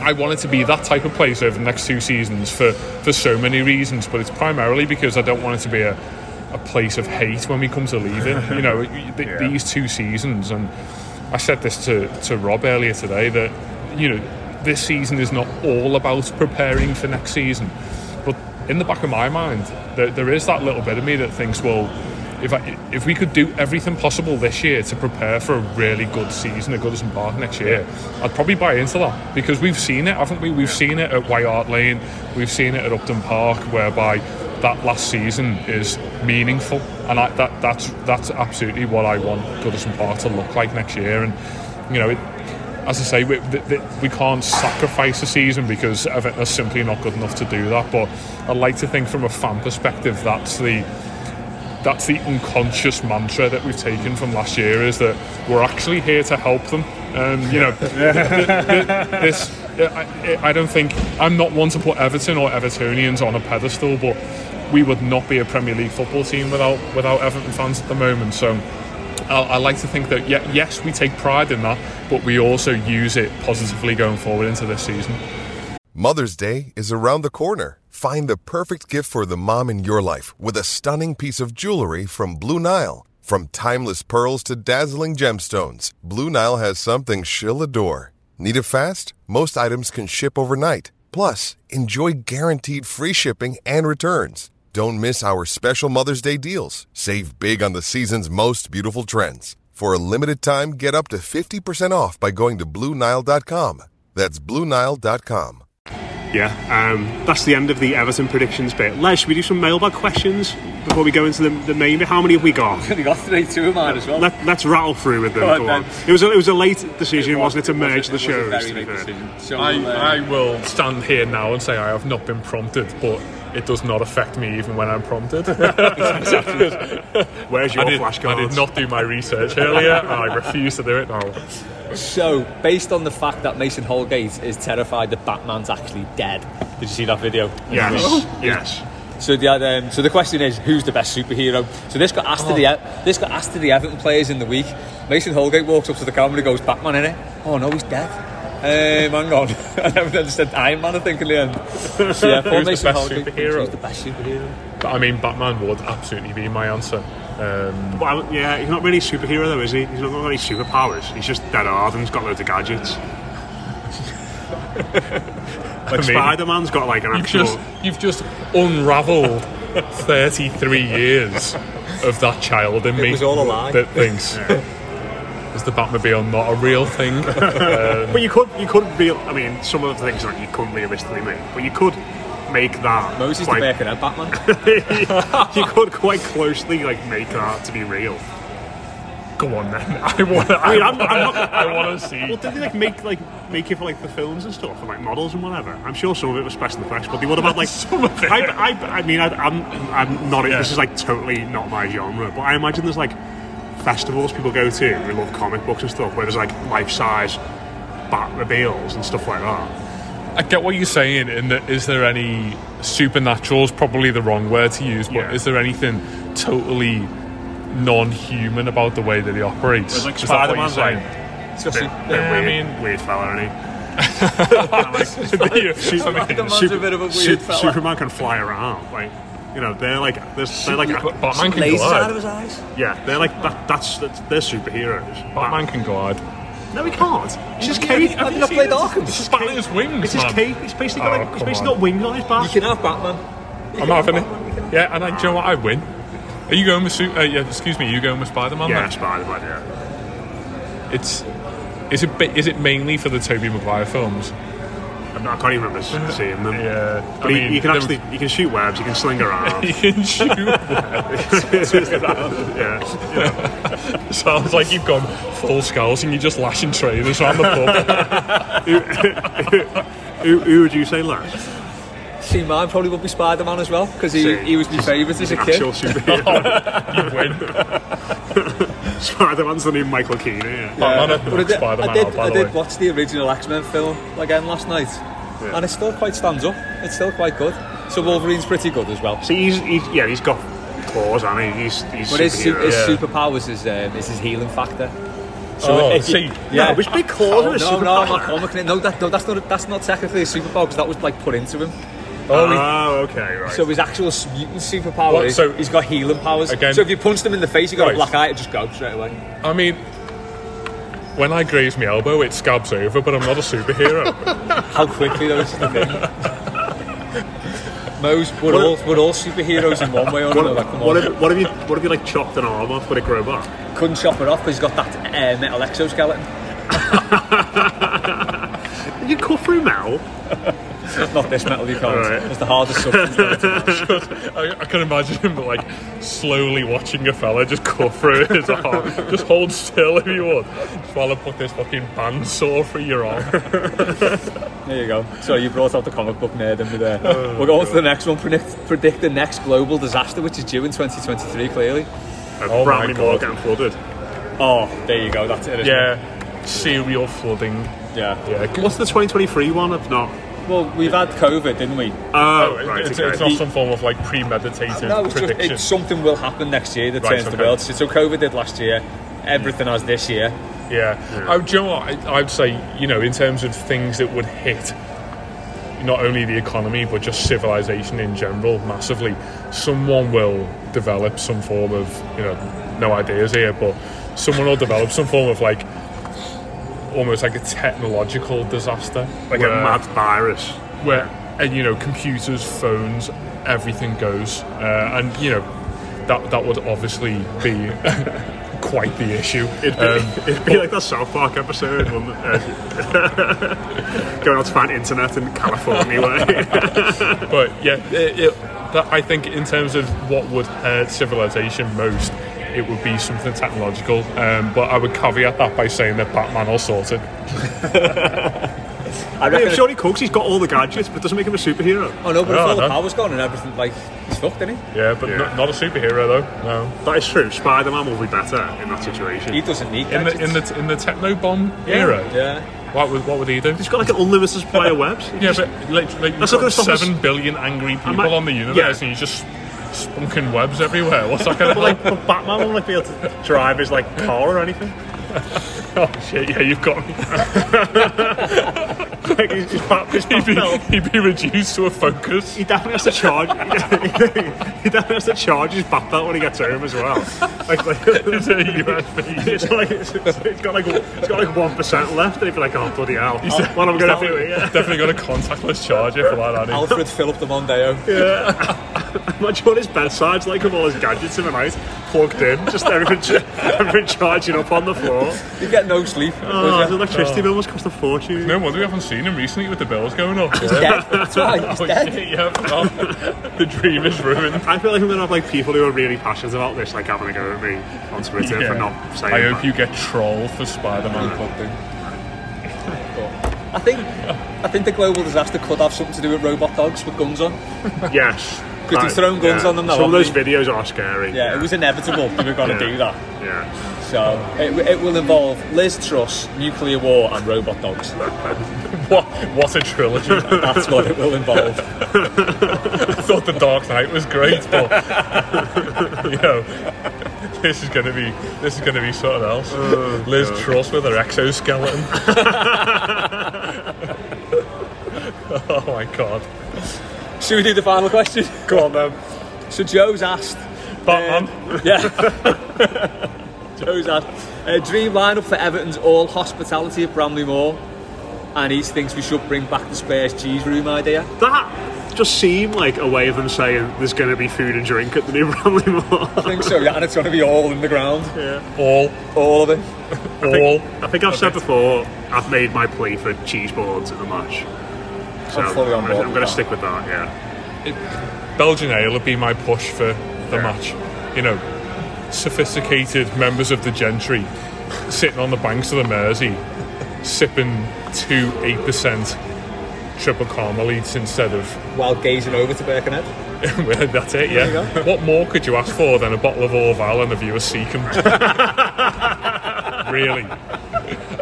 I want it to be that type of place over the next two seasons for, for so many reasons, but it's primarily because I don't want it to be a, a place of hate when we come to leaving. [laughs] You know, th- these two seasons, and I said this to, to Rob earlier today, that, you know, this season is not all about preparing for next season. In the back of my mind, there, there is that little bit of me that thinks, well, if I, if we could do everything possible this year to prepare for a really good season at Goodison Park next year, I'd probably buy into that because we've seen it, haven't we? We've seen it at White Hart Lane, we've seen it at Upton Park, whereby that last season is meaningful, and I, that that's that's absolutely what I want Goodison Park to look like next year. And you know, it, as I say, we, we can't sacrifice a season because Everton are simply not good enough to do that. But I like to think, from a fan perspective, that's the that's the unconscious mantra that we've taken from last year is that we're actually here to help them. Um, you know, [laughs] th- th- th- this I, I don't think I'm not one to put Everton or Evertonians on a pedestal, but we would not be a Premier League football team without without Everton fans at the moment. So. I, I like to think that yeah, yes, we take pride in that, but we also use it positively going forward into this season. Mother's Day is around the corner. Find the perfect gift for the mom in your life with a stunning piece of jewelry from Blue Nile. From timeless pearls to dazzling gemstones, Blue Nile has something she'll adore. Need it fast? Most items can ship overnight. Plus, enjoy guaranteed free shipping and returns. Don't miss our special Mother's Day deals. Save big on the season's most beautiful trends. For a limited time, get up to 50% off by going to BlueNile.com. That's BlueNile.com. Yeah, um, that's the end of the Everton predictions bit. Les, should we do some mailbag questions before we go into the, the main bit? How many have we got? [laughs] only got three, two of mine as well. Let, let's rattle through with them. Go on, Go on. It was a, it was a late decision, it was, not it, to merge It the was a shows? very to late decision. So, I, uh, I will stand here now and say I have not been prompted, but it does not affect me even when I'm prompted. [laughs] Where's your I did, flashcards? I did not do my research earlier, and I refuse to do it now. So, based on the fact that Mason Holgate is terrified that Batman's actually dead, did you see that video? Yes, yes. So the um, so the question is, who's the best superhero? So this got asked to the this got asked to the Everton players in the week. Mason Holgate walks up to the camera and goes, "Batman in it." Oh no, he's dead. Um, hang on, I never understood Iron Man. I think in the end. So, [laughs] yeah, poor Who's the best Holgate. superhero? Who's the best superhero? But, I mean, Batman would absolutely be my answer. Um, Well, yeah, he's not really a superhero though, is he? He's not got any superpowers. He's just dead hard and he's got loads of gadgets. [laughs] like mean, Spider Man's got like an you've actual. just you've just unravelled 33 years of that child in me It was all a lie. that thinks is the Batmobile not a real thing? [laughs] um, But you could, you could real. I mean, some of the things that you couldn't realistically make, but you could make that. Moses the quite, Birkenhead Batman. [laughs] you could quite closely like make that to be real. go on then. [laughs] I want. I mean, I'm, I'm not. I want to see. Well, did they like make like make it for like the films and stuff and like models and whatever? I'm sure some of it was special effects, but they would have had like Some of it. I, I, I mean, I, I'm I'm not. Yeah. This is like totally not my genre, but I imagine there's like festivals people go to who love comic books and stuff where there's like life size Batmobiles and stuff like that. I get what you're saying. In that, is there any supernatural? Is probably the wrong word to use, but Yeah. is there anything totally non-human about the way that he operates? There's like Is that what you're Spider-Man's saying? like It's got bit, some- bit Yeah, I mean- weird fella, isn't he? [laughs] [laughs] You- Spider-Man's Super- a bit of a Su- weird fella. Superman can fly around, like you know, they're like they're, they're like But Batman can Lasers glide. out of his eyes. yeah, they're like that, that's, that's they're superheroes. Batman can glide. No, he can't. It's his Yeah, cape. have you not seen played it? Arkham? It's just Batman's wings, It's his man. cape. He's basically got Oh, like, he's come basically on. got wings on his back. You can have Batman. I'm not having it. Yeah, and I, do you know what? I win. Are you going with? Su- uh, yeah, excuse me. Are you going with Spider-Man? yeah, then? Spider-Man. Yeah, It's. Is it? ba- Is it mainly for the Tobey Maguire films? I'm not, I can't even remember [laughs] seeing them. Yeah, But I you- mean, you can actually you can shoot webs. You can sling around. [laughs] You can shoot. [laughs] yeah. Sounds like you've gone full skulls and you're just lashing trainers around the pub. Who, who would you say last? See, mine probably would be Spider Man as well because he, See. he was my favourite as a kid. Actual superhero. you win. Spider-Man's [laughs] the new Michael Keane. Yeah. Batman had But I did, Spider-Man I did, out, by I the did way. watch the original X Men film again last night, and it still quite stands up. It's still quite good. So Wolverine's pretty good as well. See, he's, he's yeah, he's got claws, and he? he's he's But his, su- his Yeah. superpowers is um, is his healing factor. Oh, if see, you- yeah, which big claws Oh, are his no, no, I'm not superpower? comic. No, that, no, that's not that's not technically a superpower because that was like put into him. Oh, okay, right. So his actual mutant superpower What, is so- he's got healing powers. Again- so if you punch him in the face, you got Right. a black eye, it just goes straight away. I mean, when I graze my elbow, it scabs over, but I'm not a superhero. [laughs] How quickly though is the thing. Mo's, we're all we're all superheroes in one way or what, another. Come what, on. if, what if you what if you like chopped an arm off? Would it grow back? Couldn't chop it off because he's got that uh, metal exoskeleton. [laughs] You cut through metal. [laughs] Not this metal, you can't. Right. It's the hardest substance. [laughs] I, I can imagine him but like slowly watching a fella just cut through his arm. Oh, just hold still if you would. Just while I put this fucking bandsaw through your arm. [laughs] There you go. So you brought out the comic book nerd in me there. Oh, we're going to the next one. Predict, predict the next global disaster, which is due in 2023. Clearly. Oh my Bramley Moor God. getting flooded. Oh, there you go. That's it. isn't it? Yeah, serial flooding. Yeah. Yeah, What's the 2023 one? If not, Well, we've had COVID, didn't we? oh, oh It- right, it's, okay. it's not some form of like premeditated No, it's just it's something will happen next year that Right, turns the world. So, so COVID did last year. Everything has this year. Yeah. Oh, do you know what? I, I'd say, you know, in terms of things that would hit not only the economy but just civilization in general massively, someone will develop some form of, you know, no ideas here, but someone will develop some form of like almost like a technological disaster. like where- a mad virus. where and you know computers phones everything goes uh, and you know that that would obviously be [laughs] quite the issue It'd be, Um, it'd be like that South Park episode, wouldn't [laughs] going out to find internet in California [laughs] but yeah it, it, that I think in terms of what would hurt civilization most it would be something technological um, but I would caveat that by saying that Batman will sort it [laughs] I I mean, reckon. sure he cooks, he's got all the gadgets, but doesn't make him a superhero. oh no, but if all the power's gone and everything, like he's fucked, isn't he? yeah but Yeah. Not, not a superhero though no That is true. Spider-Man will be better in that situation. He doesn't need in the gadgets. in the in the techno bomb era yeah. what would what would he do He's got like an unlimited supply of webs. He Yeah, just- but like, like you've That's not gonna got stop us- seven billion angry people might- on the universe, yeah. and you just spunking webs everywhere. What's that going to but like, but Batman won't be able to drive his like car or anything. [laughs] Oh shit! Yeah, you've got me. [laughs] Like his, his, bat, his He'd be, Batmobile- he'd be reduced to a focus. He definitely has to charge. [laughs] he definitely has to charge his bat belt when he gets home as well. Like, like It's a USB. it's like it's, it's got like it's got like one percent left, and he'd be like, "Oh bloody hell, what am I going to do?" Definitely, here? definitely got a contactless charger for that. hadn't he? Alfred Philip de Mondeo. Imagine on his bedside's like with all his gadgets in the night, plugged in, just everything, ch- [laughs] everything charging up on the floor. You get no sleep. Oh, his electricity bill must cost a fortune. No wonder we haven't seen him recently with the bills going up. He's dead. That's right. He's [laughs] Oh, dead. shit, yeah, I the dream is ruined. I feel like I'm gonna have like people who are really passionate about this, like having a go at me on Twitter Yeah. for not saying. I hope that. you get trolled for Spider-Man Club thing. I think I think the global disaster could have something to do with robot dogs with guns on. [laughs] Yes. Because they've thrown guns on them now, Some of those videos are scary. Yeah, it was inevitable. We were going to Yeah. do that. Yeah. So it, it will involve Liz Truss, nuclear war, and robot dogs. [laughs] What, what a trilogy. That's what it will involve. I [laughs] thought The Dark Knight was great, but [laughs] you know, this is going to be this is going to be something else. Oh, Liz Truss with her exoskeleton. oh my god! Should we do the final question? Go on then. So Joe's asked. Batman. uh, yeah. [laughs] Joe's asked. Uh, dream lineup for Everton's all hospitality at Bramley Moor. And he thinks we should bring back the Spurs cheese room idea. That just seemed like a way of them saying there's going to be food and drink at the new [laughs] Bramley Moor. I think so, yeah, and it's going to be all in the ground. Yeah. All, All of it. all. I think I've said before, I've made my plea for cheese boards at the match. So I'm fully on board I'm going to stick with that, yeah. Belgian ale would be my push for the match. You know, sophisticated members of the gentry sitting on the banks of the Mersey, sipping two eight percent Tripel Karmeliets instead of While gazing over to Birkenhead. [laughs] that's it. Yeah. What more could you ask for than a bottle of Orval and a view of Seacombe? [laughs] really.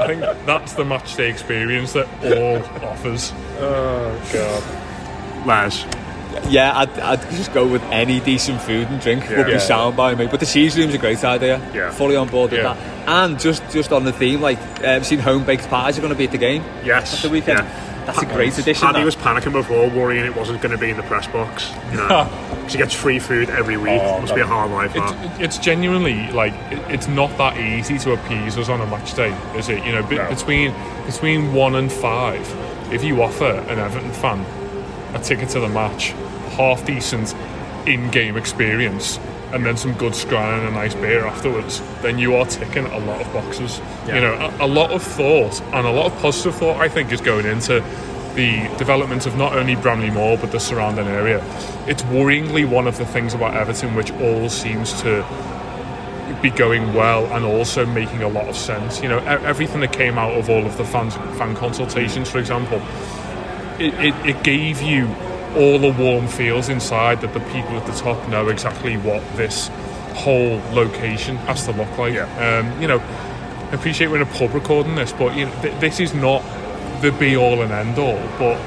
I think that's the match day experience that all offers. Oh, God. Les, Yeah, I'd, I'd just go with any decent food and drink would Yeah. be sound by me. But the cheese room's a great idea. Yeah. Fully on board with Yeah. that. And just just on the theme, like, um, seen home baked pies are going to be at the game yes. at the weekend. yeah. That's a great addition. Paddy that. was panicking before, worrying it wasn't going to be in the press box. You know, 'Cause he gets free food every week. Oh, Must be a hard life, It's, it's genuinely like it, it's not that easy to appease us on a match day, is it? You know, be, No. between between one and five, if you offer an Everton fan a ticket to the match, half decent in-game experience, and then some good scran and a nice beer afterwards, then you are ticking a lot of boxes. You know, a, a lot of thought and a lot of positive thought, I think, is going into the development of not only Bramley Moor but the surrounding area. It's worryingly one of the things about Everton which all seems to be going well and also making a lot of sense. You know, everything that came out of all of the fans, fan consultations, for example, it, it, it gave you all the warm feels inside that the people at the top know exactly what this whole location has to look like. Um, you know, I appreciate we're in a pub recording this, but you know, th- this is not the be all and end all. But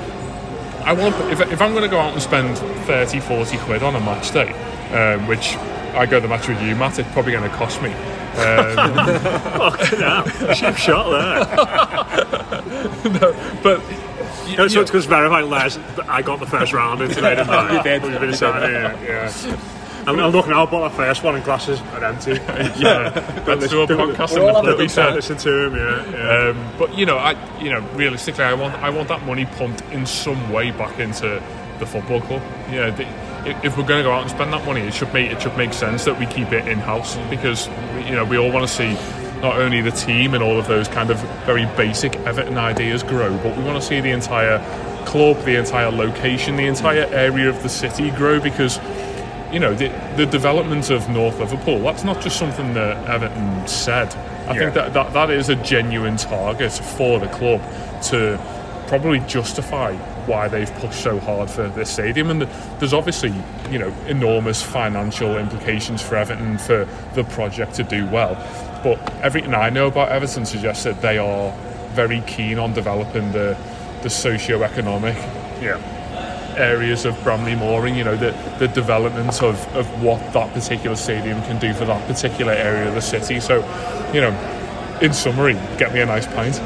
I want if, if I'm going to go out and spend 30, 40 quid on a match day, um, which I go to the match with you, Matt, it's probably going to cost me. Um, [laughs] Cheap shot there. [laughs] but No, so it's because verified Les, I got the first round in today, didn't I? [laughs] You did. Been sat here, yeah. I'm, I'm looking out, bought that first one and glasses are empty. [laughs] yeah, let's do a podcast in the having a pub. said. Listen to him, yeah. yeah. Um, but you know, I you know, realistically, I want I want that money pumped in some way back into the football club. You know, the, if if we're going to go out and spend that money, it should make it should make sense that we keep it in house because you know we all want to see not only the team and all of those kind of very basic Everton ideas grow, but we want to see the entire club, the entire location, the entire area of the city grow because you know, the, the development of North Liverpool, that's not just something that Everton said. I think that, that that is a genuine target for the club to probably justify why they've pushed so hard for this stadium. And there's obviously, you know, enormous financial implications for Everton for the project to do well. But everything I know about Everton suggests that they are very keen on developing the, the socio-economic yeah. areas of Bramley Mooring, you know, the, the development of, of what that particular stadium can do for that particular area of the city. So, you know, in summary, get me a nice pint.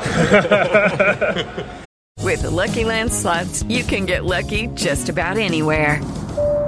[laughs] With the Lucky Land slots, you can get lucky just about anywhere.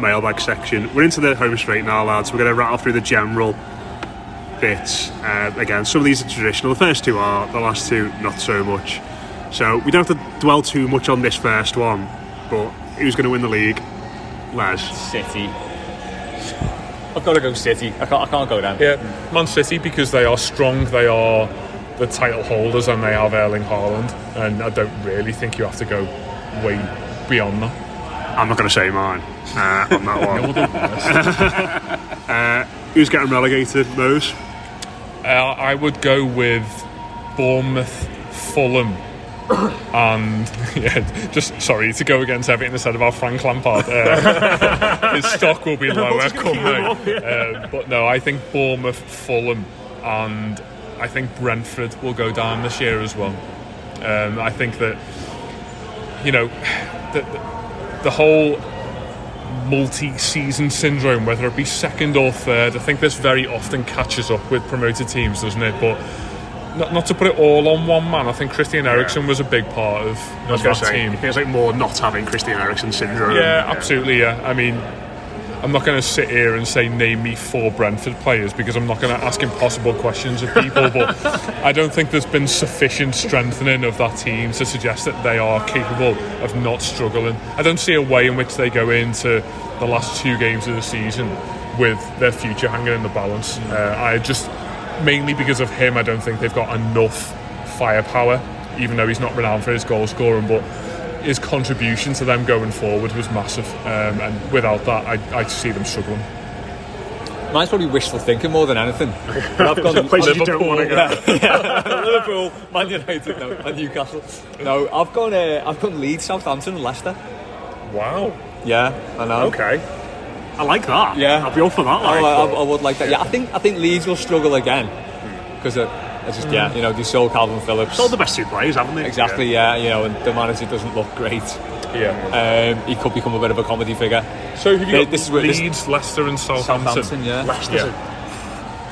mailbag section. We're into the home straight now, lads. We're going to rattle through the general bits. Uh, again, some of these are traditional. The first two are, the last two, not so much. So we don't have to dwell too much on this first one, but who's going to win the league? Les. City. I've got to go City. I can't, I can't go down. Yeah, Man City because they are strong. They are the title holders and they have Erling Haaland. And I don't really think you have to go way beyond that. I'm not going to say mine uh, on that [laughs] one. You're the worst. uh, who's getting relegated, Mose? Uh, I would go with Bournemouth, Fulham, [coughs] and yeah, just sorry to go against everything I said about Frank Lampard. Uh, [laughs] his stock will be [laughs] lower come May. Uh, but no, I think Bournemouth, Fulham, and I think Brentford will go down this year as well. Um, I think that you know [sighs] the, the, whole multi-season syndrome, whether it be second or third. I think this very often catches up with promoted teams, doesn't it? But not, not to put it all on one man. I think Christian Eriksen was a big part of, of that say, team. it feels like more not having Christian Eriksen syndrome. Yeah, absolutely. Yeah, I mean, I'm not going to sit here and say name me four Brentford players because I'm not going to ask impossible questions of people. but I don't think there's been sufficient strengthening of that team to suggest that they are capable of not struggling. I don't see a way in which they go into the last two games of the season with their future hanging in the balance. Uh, I just mainly because of him, I don't think they've got enough firepower. Even though he's not renowned for his goal scoring, but his contribution to them going forward was massive, um, and without that, I, I see them struggling. Mine's probably wishful thinking more than anything. But [laughs] I've gone Places you don't want to go. [laughs] Yeah, yeah. [laughs] Liverpool, Man United, no, and Newcastle. No, I've gone. Uh, I've gone Leeds, Southampton, and Leicester. Wow. Yeah, I know. Okay. I like that. Yeah, I'll be all for that. I, Like, I, but- I would like that. Yeah, I think I think Leeds will struggle again because uh, it's just yeah, you know, they sold Calvin Phillips. Sold the best two players, haven't they? Exactly. Yeah, you know, and the manager doesn't look great. Yeah. Um, he could become a bit of a comedy figure. So have you got this is where this- Leeds, Leicester, and Southampton? Southampton, yeah. Leicester's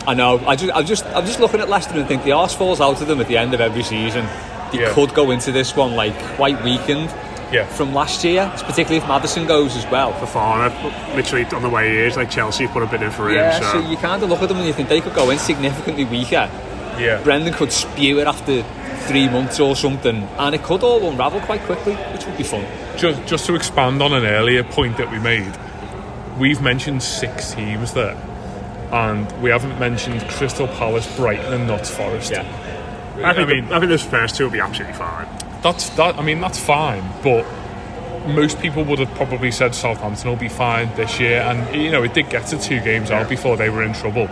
I know. I just, I just, I'm just looking at Leicester and think the arse falls out of them at the end of every season. They Yeah. could go into this one like quite weakened Yeah. from last year, particularly if Maddison goes as well. For Fofana, literally on the way he is, like Chelsea put a bit in for him. Yeah, so. so you kind of look at them and you think they could go in significantly weaker. Yeah. Brendan could spew it after three months or something, and it could all unravel quite quickly, which would be fun. Just, just to expand on an earlier point that we made, we've mentioned six teams there, and we haven't mentioned Crystal Palace, Brighton, and Notts Forest. Yeah. I think, I mean- I think those first two will be absolutely fine. That's that. I mean, that's fine, but most people would have probably said Southampton will be fine this year, and you know it did get to two games out before they were in trouble.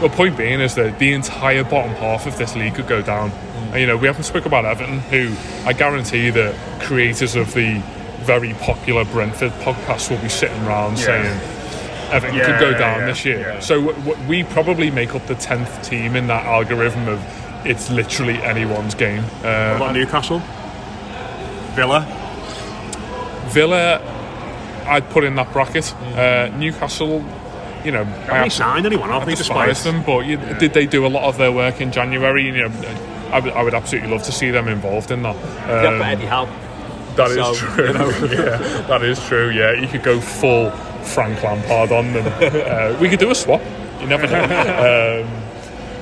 The point being is that the entire bottom half of this league could go down. And, you know, we haven't spoke about Everton, who I guarantee the creators of the very popular Brentford podcast will be sitting around Yeah. saying. Everton Yeah, could go down yeah, this year. yeah. So w- w- we probably make up the tenth team in that algorithm of it's literally anyone's game. Uh, What about Newcastle? Villa? Villa, I'd put in that bracket. Uh, Newcastle, you know, Haven't I they signed anyone, I despise them, but you, did they do a lot of their work in January? You know, I would, absolutely love to see them involved in that. yeah, Um, but Eddie Howe. that is So, true. you know. [laughs] yeah, that is true. Yeah, you could go full Frank Lampard on them. [laughs] uh, we could do a swap. You never know. [laughs] um,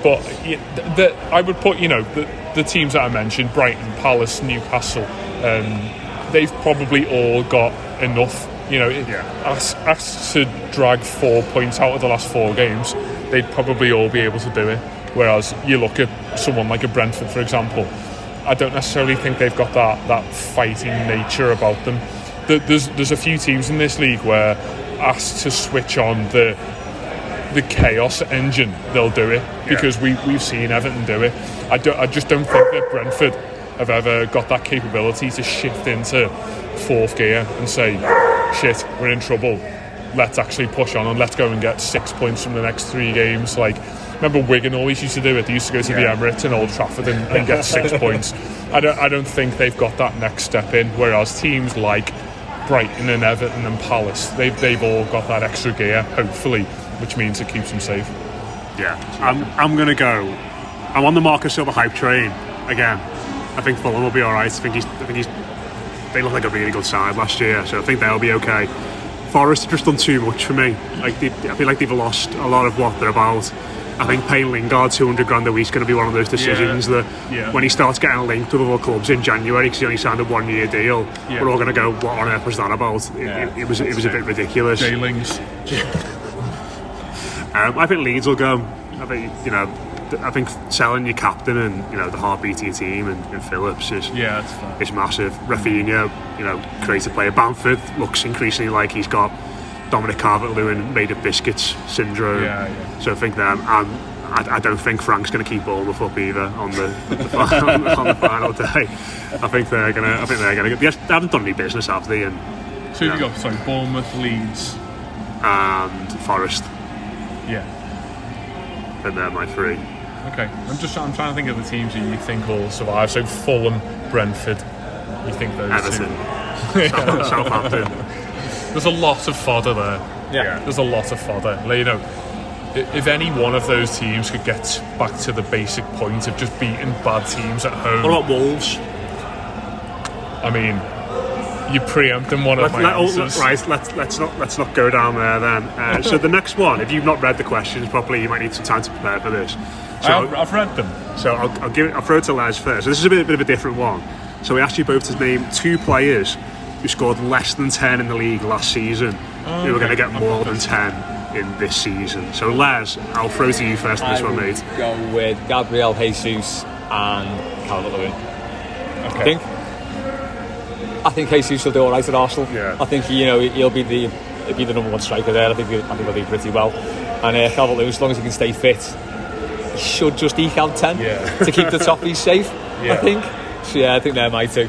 but yeah, the, I would put, you know, the, the teams that I mentioned, Brighton, Palace, Newcastle, um, they've probably all got enough. You know, it- asked, asked to drag four points out of the last four games, they'd probably all be able to do it. Whereas you look at someone like a Brentford, for example, I don't necessarily think they've got that, that fighting nature about them. There's there's a few teams in this league where asked to switch on the the chaos engine, they'll do it because we we've seen Everton do it. I don't, I just don't think that Brentford have ever got that capability to shift into fourth gear and say, "Shit, we're in trouble. Let's actually push on and let's go and get six points from the next three games." Like, remember Wigan always used to do it. They used to go to Yeah. the Emirates and Old Trafford and, and get six [laughs] points. I don't, I don't think they've got that next step in. Whereas teams like Brighton and Everton and Palace, they've they've all got that extra gear, hopefully, which means it keeps them safe. Yeah, I'm, I'm going to go. I'm on the Marco Silva hype train again. I think Fulham will be all right. I think he's. I think he's. They look like a really good side last year, so I think they'll be okay. Forest have just done too much for me. Like they, I feel like they've lost a lot of what they're about. I think paying Lingard 200 grand a week is going to be one of those decisions Yeah. that Yeah. when he starts getting linked with other clubs in January because he only signed a one year deal, Yeah. we're all going to go, what on earth was that about? It, it, it was it was a bit ridiculous. Jailings. [laughs] Um, I think Leeds will go. I think you know. I think selling your captain and you know the heartbeat of your team and, and Phillips is Yeah, that's is massive. Rafinha, you know, creative player. Bamford looks increasingly like he's got Dominic Calvert-Lewin made of biscuits syndrome. Yeah, yeah. So I think um, them. And I, I don't think Frank's going to keep Bournemouth up either on the, the [laughs] on, the- on the final day. I think they're going to. I think they're going to. They haven't done any business, have they? And So you got sorry, Bournemouth, Leeds. and Forest. Yeah. And they're my three. Okay. I'm just I'm trying to think of the teams that you think will survive. So Fulham, Brentford. You think those Everton. [laughs] two? South- Southampton. There's a lot of fodder there. Yeah. There's a lot of fodder. Like, You know, if any one of those teams could get back to the basic point of just beating bad teams at home. What about Wolves? I mean, you're preempting one of my let, oh, answers. right, let's let's not let's not go down there then. Uh, so the next one, if you've not read the questions properly, you might need some time to prepare for this. So I've, I've read them. So I'll, I'll give it, I'll throw it to Les first. So this is a bit, bit of a different one. So we asked you both to name two players who scored less than ten in the league last season, who are going to get more than ten in this season. So Les, I'll throw to you first on this I one, mate. go with Gabriel Jesus and Calvert Lewin. I think. I think Jesus will do all right at Arsenal. Yeah. I think you know he'll be the he'll be the number one striker there. I think he'll, I think he'll do pretty well. And uh, Calvert Lewin, as long as he can stay fit, he should just eke out ten Yeah. to keep the top. He's safe. Yeah. I think. So yeah, I think they're my two.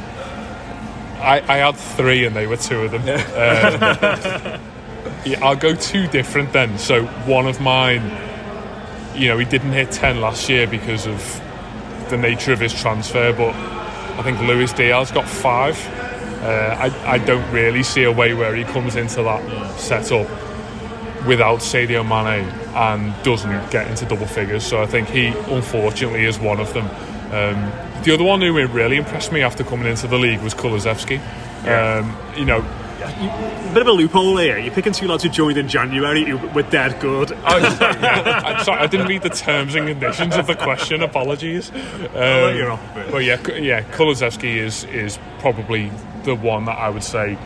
I, I had three and they were two of them. Um, [laughs] yeah, I'll go two different then. So one of mine, you know, he didn't hit 10 last year because of the nature of his transfer, but I think Luis Diaz got five. Uh, I, I don't really see a way where he comes into that setup without Sadio Mane and doesn't get into double figures. So I think he, unfortunately, is one of them. Um, the other one who really impressed me after coming into the league was Kulusevski. Um, you know, a Bit of a loophole here. You're picking two lads who joined in January who were dead good. [laughs] I, yeah, I'm sorry, I didn't read the terms and conditions of the question. Apologies. Um, let you off but yeah, yeah, Kulusevski is is probably the one that I would say,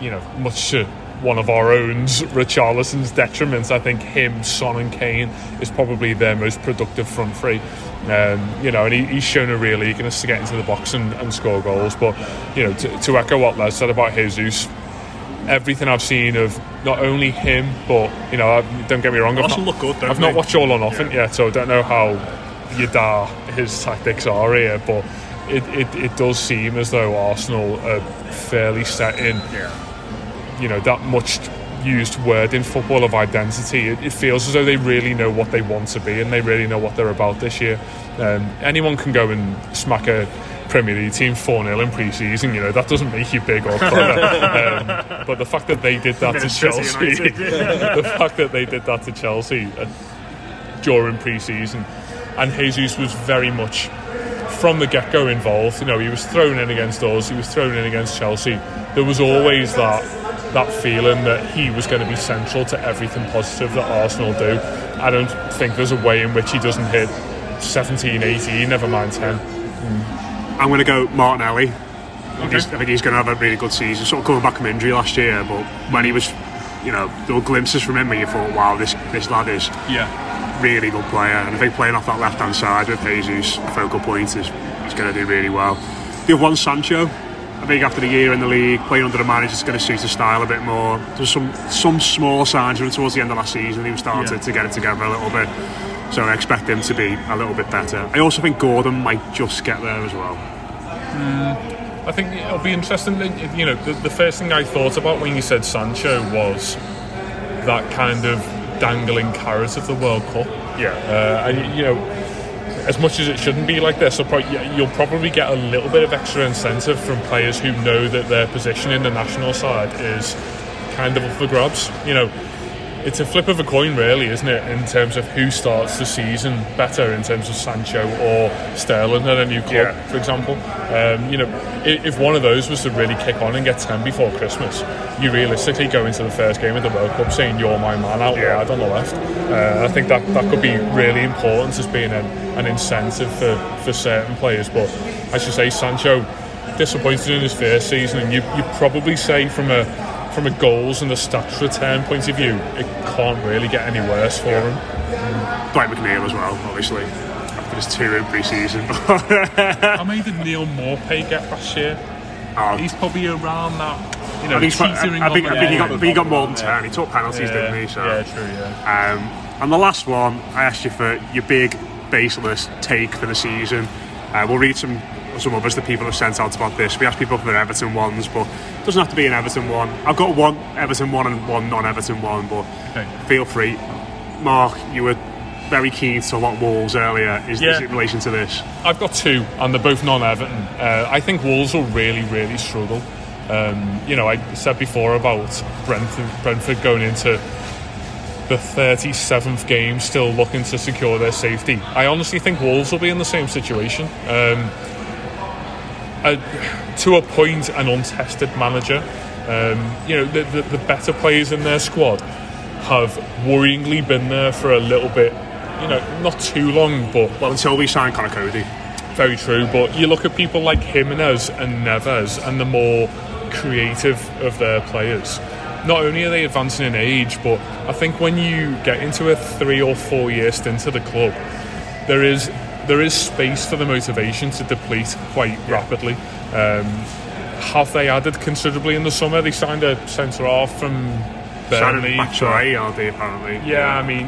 you know, much to one of our own Richarlison's detriment. I think him, Son, and Kane is probably their most productive front three. Um, you know, and he, he's shown a real eagerness to get into the box and, and score goals. But you know, to, to echo what Les said about Jesus, everything I've seen of not only him, but you know, I- don't get me wrong, I've not, look good, I've not watched all or nothing yet, so I don't know how Yadar his tactics are here, but it, it, it does seem as though Arsenal are fairly set in. You know that much used word in football of identity. It, it feels as though they really know what they want to be and they really know what they're about this year. Um, anyone can go and smack a Premier League team 4 0 in pre season, you know, that doesn't make you big or clever. [laughs] um, but the fact that they did that to Chelsea, [laughs] [laughs] the fact that they did that to Chelsea uh, during pre season, and Jesus was very much from the get go involved. You know, he was thrown in against us, he was thrown in against Chelsea. There was always that that feeling that he was going to be central to everything positive that Arsenal do. I don't think there's a way in which he doesn't hit 17, 18, never mind 10. I'm going to go Martinelli. I think, he's, I think he's going to have a really good season. Sort of coming back from injury last year, but when he was, you know, there were glimpses from him where you thought, wow, this this lad is Yeah. really good player. And I think playing off that left hand side with Jesus, focal point, is he's going to do really well. The other one, Sancho. I think after the year in the league, playing under the manager is going to suit his style a bit more. There's some some small signs towards the end of last season. He was starting Yeah. to, to get it together a little bit. So I expect him to be a little bit better. I also think Gordon might just get there as well. I think it'll be interesting. That, you know, the, the first thing I thought about when you said Sancho was that kind of dangling carrot of the World Cup. Yeah. Uh, and you know, as much as it shouldn't be like this, you'll probably get a little bit of extra incentive from players who know that their position in the national side is kind of up for grabs. You know, it's a flip of a coin, really, isn't it, in terms of who starts the season better in terms of Sancho or Sterling at a new club, yeah. for example. Um, you know, if one of those was to really kick on and get 10 before Christmas, you realistically go into the first game of the World Cup saying you're my man out yeah. wide on the left. Uh, I think that, that could be really important as being an, an incentive for, for certain players. But I should say, Sancho disappointed in his first season, and you you probably say from a from a goals and a stats return point of view, it can't really get any worse for him. Dwight McNeil as well, obviously. After his two in pre-season. [laughs] How many did Neal Maupay get last year? Oh. He's probably around that. You know, I think, I, think, I think, he, got, he got more than ten. He took penalties, yeah, didn't he? So. Yeah, true. Yeah. Um, and the last one, I asked you for your big baseless take for the season. Uh, we'll read some some others that people have sent out about this. We asked people for their Everton ones, but it doesn't have to be an Everton one. I've got one Everton one and one non-Everton one, but okay. feel free. Mark, you were very keen to about Wolves earlier. Is yeah. this in relation to this? I've got two, and they're both non-Everton. Uh, I think Wolves will really, really struggle. Um, you know, I said before about Brentford, Brentford going into the 37th game still looking to secure their safety. I honestly think Wolves will be in the same situation. Um, a, to a point, an untested manager. Um, you know, the, the, the, better players in their squad have worryingly been there for a little bit. You know, not too long, but well, until we sign Conor Coady. Very true, but you look at people like Jimenez and Neves, and the more creative of their players. Not only are they advancing in age, but I think when you get into a three or four year stint at the club, there is there is space for the motivation to deplete quite rapidly. Um, have they added considerably in the summer? They signed a centre half from Burnley. Batshuayi, are they apparently? Yeah, yeah. I mean,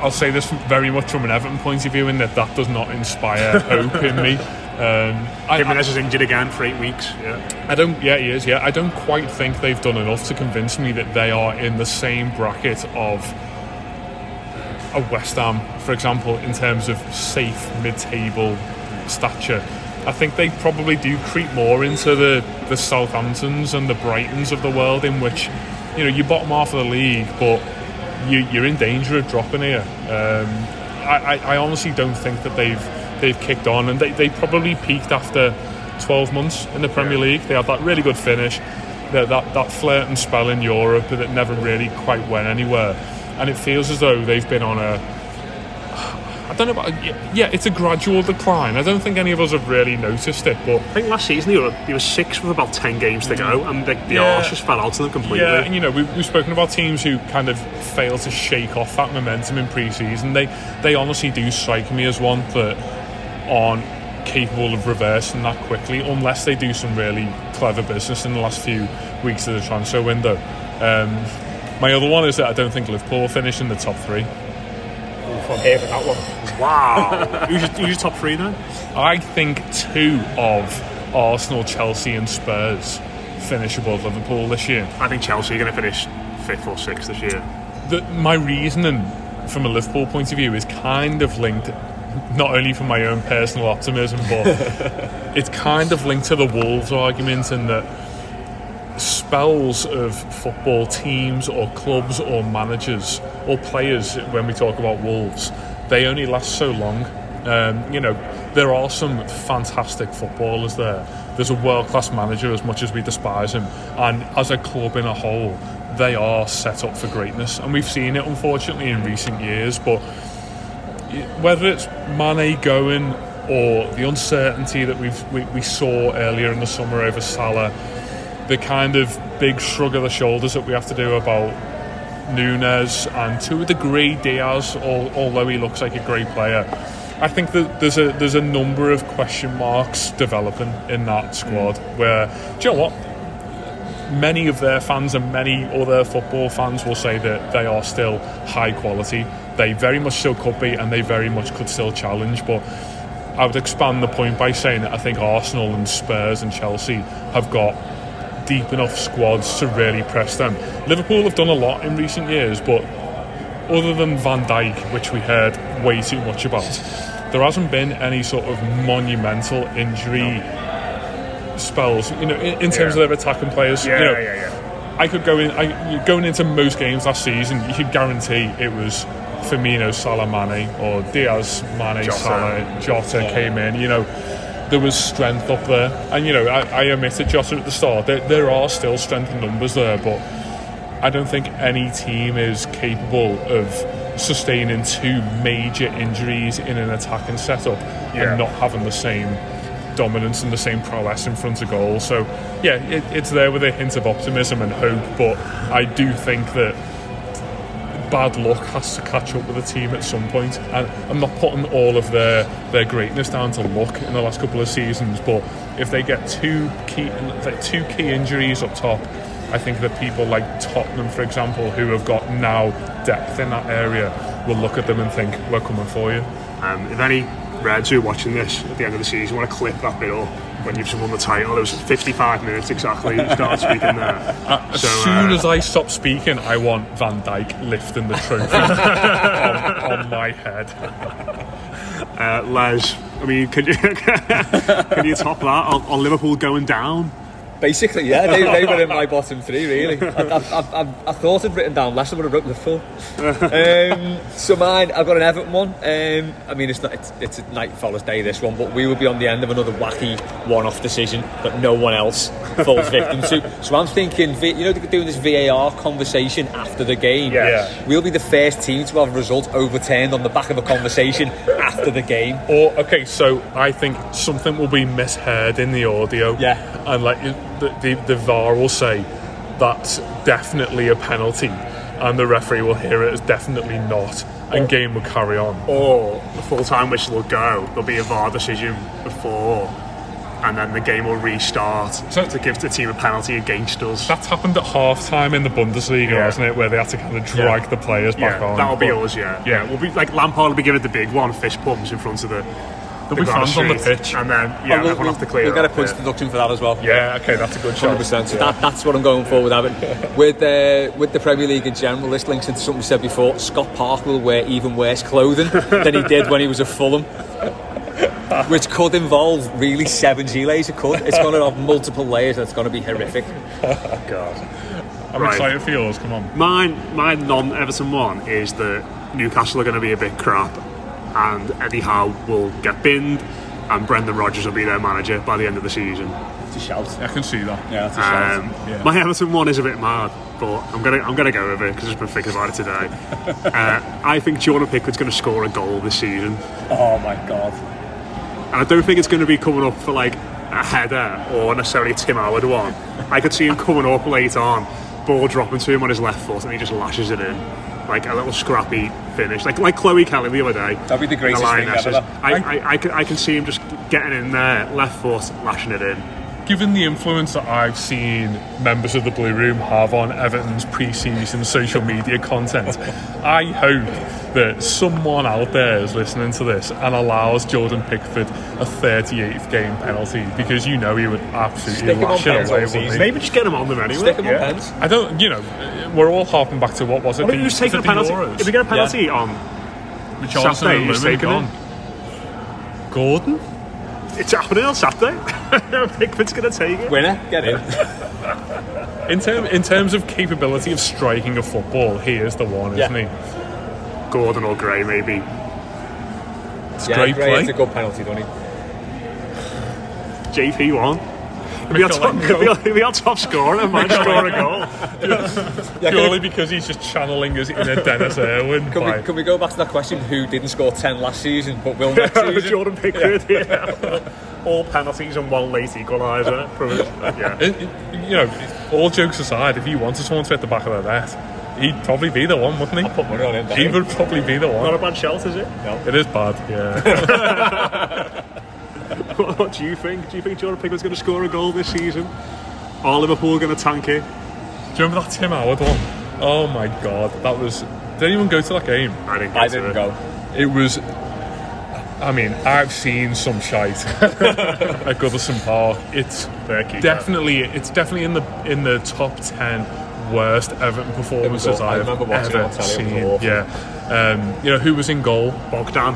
I'll say this very much from an Everton point of view, in that that does not inspire [laughs] hope in me. Um, Jimenez is injured again for eight weeks. Yeah, I don't. Yeah, he is. Yeah, I don't quite think they've done enough to convince me that they are in the same bracket of a West Ham, for example, in terms of safe mid-table stature. I think they probably do creep more into the, the Southamptons and the Brightons of the world, in which you know you bottom half of the league, but you, are in danger of dropping here. Um, I, I, I, honestly don't think that they've they've kicked on, and they, they probably peaked after 12 months in the Premier yeah. League. They had that really good finish, that that, that flirt and spell in Europe, but it never really quite went anywhere and it feels as though they've been on a I don't know about yeah, it's a gradual decline. I don't think any of us have really noticed it, but I think last season they were were six with about ten games to go, and the, the yeah, arse just fell out of them completely. Yeah, and you know we've, we've spoken about teams who kind of fail to shake off that momentum in pre-season. They they honestly do strike me as one that aren't capable of reversing that quickly unless they do some really clever business in the last few weeks of the transfer window. Um, my other one is that I don't think Liverpool will finish in the top three. I'm here for that one. Wow. [laughs] who's, your, who's your top three then? I think two of Arsenal, Chelsea, and Spurs finish above Liverpool this year. I think Chelsea are going to finish fifth or sixth this year. The, my reasoning from a Liverpool point of view is kind of linked not only from my own personal optimism, but [laughs] it's kind of linked to the Wolves argument in that spells of football teams or clubs or managers or players when we talk about Wolves, they only last so long. Um, you know, there are some fantastic footballers there. There's a world class manager, as much as we despise him, and as a club in a whole, they are set up for greatness. And we've seen it, unfortunately, in recent years. But whether it's Mane going or the uncertainty that we've, we, we saw earlier in the summer over Salah, the kind of big shrug of the shoulders that we have to do about Nunez and to a degree Diaz, although he looks like a great player. I think that there's a there's a number of question marks developing in that squad mm. where do you know what? Many of their fans and many other football fans will say that they are still high quality. They very much still could be, and they very much could still challenge. But I would expand the point by saying that I think Arsenal and Spurs and Chelsea have got deep enough squads to really press them. Liverpool have done a lot in recent years, but other than Van Dijk, which we heard way too much about, there hasn't been any sort of monumental injury spells. You know, in, in terms Yeah. of their attacking players. Yeah, you know, yeah, yeah. I could go in. I, going into most games last season, you could guarantee it was Firmino, Salah, Mane, or Diaz, Mane, Jota. Salah, Jota came in. You know, there was strength up there, and you know, I, I omitted Jota at the start. There, there are still strength in numbers there, but I don't think any team is capable of sustaining two major injuries in an attacking setup Yeah. and not having the same dominance and the same prowess in front of goal. So, yeah, it, it's there with a hint of optimism and hope, but I do think that bad luck has to catch up with the team at some point. And I'm not putting all of their their greatness down to luck in the last couple of seasons, but if they get two key like two key injuries up top, I think that people like Tottenham, for example, who have got now depth in that area, will look at them and think, "We're coming for you." Um, if any Reds who are watching this at the end of the season want to clip that bit up when you've won the title, it was 55 minutes exactly. You started speaking there. [laughs] As So, soon uh, as I stop speaking, I want Van Dijk lifting the trophy [laughs] on, on my head. Uh, Les, I mean, can you [laughs] can you top that? Are Liverpool going down? Basically, yeah, they, they were in my bottom three, really. [laughs] I, I, I, I, I thought I'd written down less, I would have wrote Liverpool. um, so mine, I've got an Everton one. Um, I mean, it's not it's, it's a night follows day this one, but we will be on the end of another wacky one-off decision that no one else falls victim to. So I'm thinking, you know, they're doing this VAR conversation after the game. Yeah. We'll be the first team to have a result overturned on the back of a conversation after the game. Or okay, so I think something will be misheard in the audio. Yeah. and like the the, VAR will say that's definitely a penalty, and the referee will hear it as definitely not, and game will carry on. Or the full time whistle will go. There'll be a VAR decision before, and then the game will restart so, to give the team a penalty against us. That's happened at half time in the Bundesliga, Yeah. hasn't it? Where they had to kind of drag the players back yeah, on. that'll be But us. Yeah, Yeah. We'll be like Lampard will be giving the big one, fish pumps in front of the. There'll be ground fans on the pitch. and then Oh, yeah, we'll, everyone we'll, have to clear. we'll get a off, punch yeah. deduction for that as well. Yeah, okay, that's a good shout. 100%. So that, that's what I'm going for with Everton. [laughs] with, uh, with the Premier League in general, this links into something we said before. Scott Parker will wear even worse clothing [laughs] than he did when he was at Fulham. Which could involve really seven Giles. It could. It's going to have multiple layers and it's going to be horrific. [laughs] God. I'm Right. excited for yours. Come on. Mine, my non-Everton one is that Newcastle are going to be a bit crap, and Eddie Howe will get binned, and Brendan Rodgers will be their manager by the end of the season. It's a shout. I can see that. Yeah, that's a shout. Um, Yeah. My Everton one is a bit mad, but I'm gonna I'm gonna go with it because I've been thinking about it today. [laughs] uh, I think Jordan Pickford's going to score a goal this season, Oh my god. and I don't think it's going to be coming up for like a header or necessarily a Tim Howard one. I could see him coming up late on, ball dropping to him on his left foot, and he just lashes it in. Like a little scrappy finish, like like Chloe Kelly the other day. That'd be the greatest thing Lionesses. ever. I, I, I, can, I can see him just getting in there, left foot, lashing it in. Given the influence that I've seen members of the Blue Room have on Everton's pre-season social media content, [laughs] I hope that someone out there is listening to this and allows Jordan Pickford a 38th game penalty because you know he would absolutely Stick him on lash it away, all wouldn't he? Maybe just get him on them anyway. Stick him Yeah. on pens. I don't, you know, we're all harping back to what was it? Why don't the- you just take was a penalty? Euros? If we get a penalty on Richarlison Saturday, and he's Lumen taking gone. it. Gordon? It's happening on Saturday. [laughs] Pickford's going to take it. Winner, get in. In, term, in terms of capability of striking a football, he is the one, Yeah. isn't he? Gordon or Gray, maybe. It's yeah, great Gray, play. It's a good penalty, don't he? JP won. If we are top, Mikel if we are- if we are top scorer, [laughs] and might score a goal. [laughs] Yeah, Purely because he's just channeling his inner Dennis Irwin. Can we, can we go back to that question? Who didn't score 10 last season but will next [laughs] season? Jordan Pickford, yeah. All penalties and one late equaliser. Yeah. It- it- you know, all jokes aside, if he wanted someone to hit the back of the net, he'd probably be the one, wouldn't he? put money on him, He would probably be the one. Not a one. bad shout, is it? No. It is bad, yeah. What, [laughs] what do you think? Do you think Jordan Pickford's going to score a goal this season? Are Liverpool going to tank it? Do you remember that Tim Howard one? Oh my god, that was. Did anyone go to that game? I didn't. I to didn't it. go. It was. I mean, I've seen some shite [laughs] at Goodison Park. It's Turkey, definitely, it's definitely in the in the top ten worst Everton performances. I I have remember watching it ever on telly, it was seen. Yeah, um, you know who was in goal? Bogdan.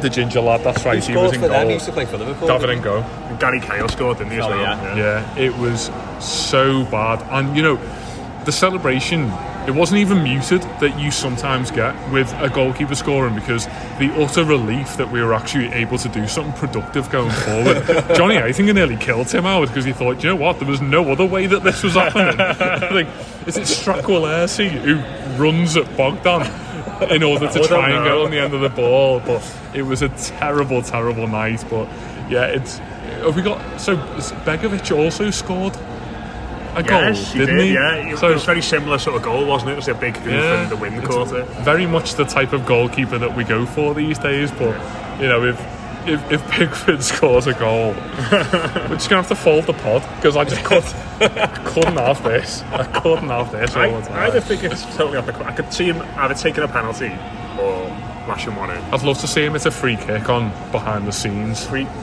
The ginger lad. That's right. He He, was in for goal. them. He used to play for Liverpool. David and go. And Gary Cahill scored, didn't he, as Oh, well? yeah. Yeah, it was so bad. And you know, the celebration, it wasn't even muted that you sometimes get with a goalkeeper scoring because the utter relief that we were actually able to do something productive going forward. [laughs] Johnny, I think, nearly killed Tim Howard because he thought, you know what, there was no other way that this was happening. [laughs] like, is it Stracqualursi who runs at Bogdan? In order to try and get on the end of the ball, but it was a terrible, terrible night. But yeah, it's have we got so Begovic also scored a goal, Yes, didn't did, he? yeah. It, So- it was a very similar sort of goal, wasn't it? It was a big hoof yeah, and the caught it. Very much the type of goalkeeper that we go for these days. But you know, if if, if Pickford scores a goal, we're just gonna have to fold the pod because I just couldn't, I couldn't have this. I couldn't have this all I, oh, the I time. don't think it's totally off the I could see him either taking a penalty or lashing one in. I'd love to see him. It's a free kick on behind the scenes. Free. [laughs]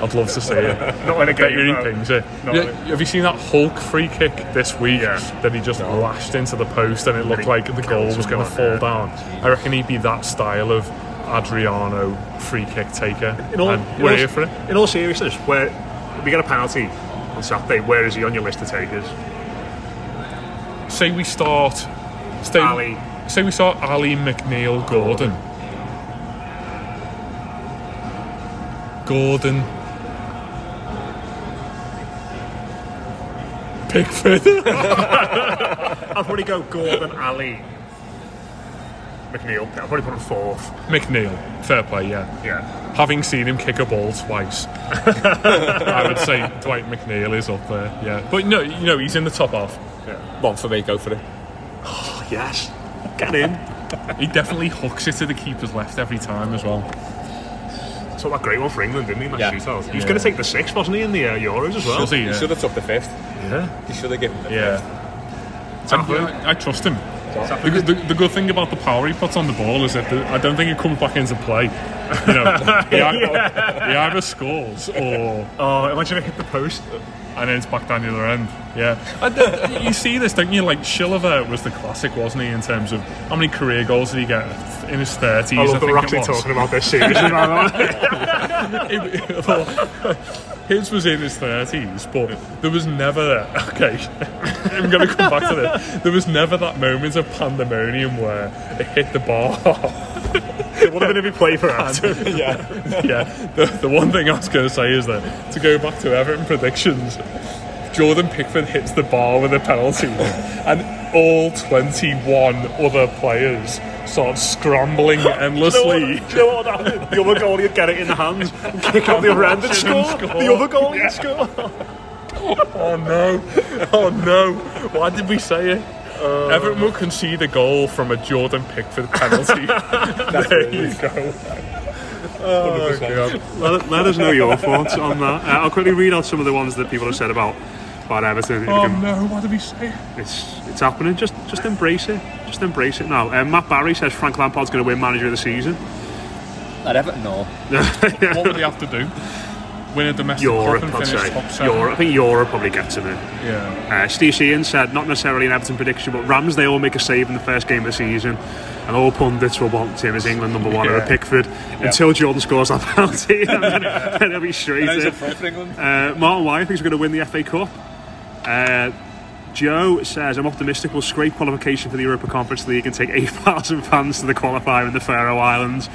I'd love to see it. Not in a game, you he no. pings it. Not Yeah, a- have you seen that Hulk free kick this week yeah. that he just lashed into the post and it looked he like the goal was going to fall yeah. down? I reckon he'd be that style of Adriano free kick taker. In all, and we're all- here for it. In all seriousness, where we get a penalty on Saturday, where is he on your list of takers? Say we start. Stay, Alli. Say we start Alli McNeil Gordon. Gordon. Pickford. [laughs] I'll probably go Gordon, Alli, McNeil. I'll probably put him fourth. McNeil. Fair play, yeah. Yeah. Having seen him kick a ball twice, [laughs] I would say Dwight McNeil is up there. Yeah, but no, you know he's in the top half. Yeah. One for me. Go for it. Oh, yes. Get in. He definitely hooks it to the keeper's left every time as well. Saw that great one for England, didn't he? in That Yeah. shootout. He was Yeah. going to take the sixth, wasn't he, in the uh, Euros as well? Does he? He Yeah. should have took the fifth. Yeah. He should have given the Yeah. fifth. And, yeah, I, I trust him. The, good- the, the good thing about the power he puts on the ball is that the, I don't think it comes back into play. You know, he, [laughs] either, he either scores or Oh, imagine if it hit the post. and then it's back down the other end. Yeah, you see this, don't you? Like Shilliver was the classic, wasn't he? In terms of how many career goals did he get in his thirties? I love that we're actually talking about this seriously. [laughs] by the way. well, his was in his thirties, but there was never [laughs] okay. I'm going to come back to this. There was never that moment of pandemonium where it hit the bar. it would have been if he played for us. [laughs] yeah, yeah. The, the one thing I was going to say is that to go back to Everton predictions, Jordan Pickford hits the bar with a penalty, and all 21 other players start scrambling [laughs] endlessly. You know what would? The other goalie would get it in the hands, and kick out the other end and score. score. The other goalie would score. [laughs] Oh no! Oh no! Why did we say it? Everton will concede a goal from a Jordan Pickford penalty. [laughs] there you go. Oh. Let, let us know your thoughts on that. Uh, I'll quickly read out some of the ones that people have said about about Everton. If Oh can- no! What did we say? It's it's happening. Just just embrace it. Just embrace it now. Um, Matt Barry says Frank Lampard's going to win Manager of the Season. At Everton, no. [laughs] What would he have to do? Win a domestic Europe, cup and I'd finish say. top seven. Europe. I think Europe probably gets him in. Yeah. Uh, Steve Sheehan said, not necessarily an Everton prediction, but Ramsdale make a save in the first game of the season. And all pundits will want him as England number one over Yeah. Pickford until Jordan scores that [laughs] penalty. and then, then he'll be straight And he's in. for England. Uh, Martin White thinks we're going to win the FA Cup. Uh, Joe says, I'm optimistic we'll scrape qualification for the Europa Conference League and take [laughs] 8,000 fans to the qualifier in the Faroe Islands,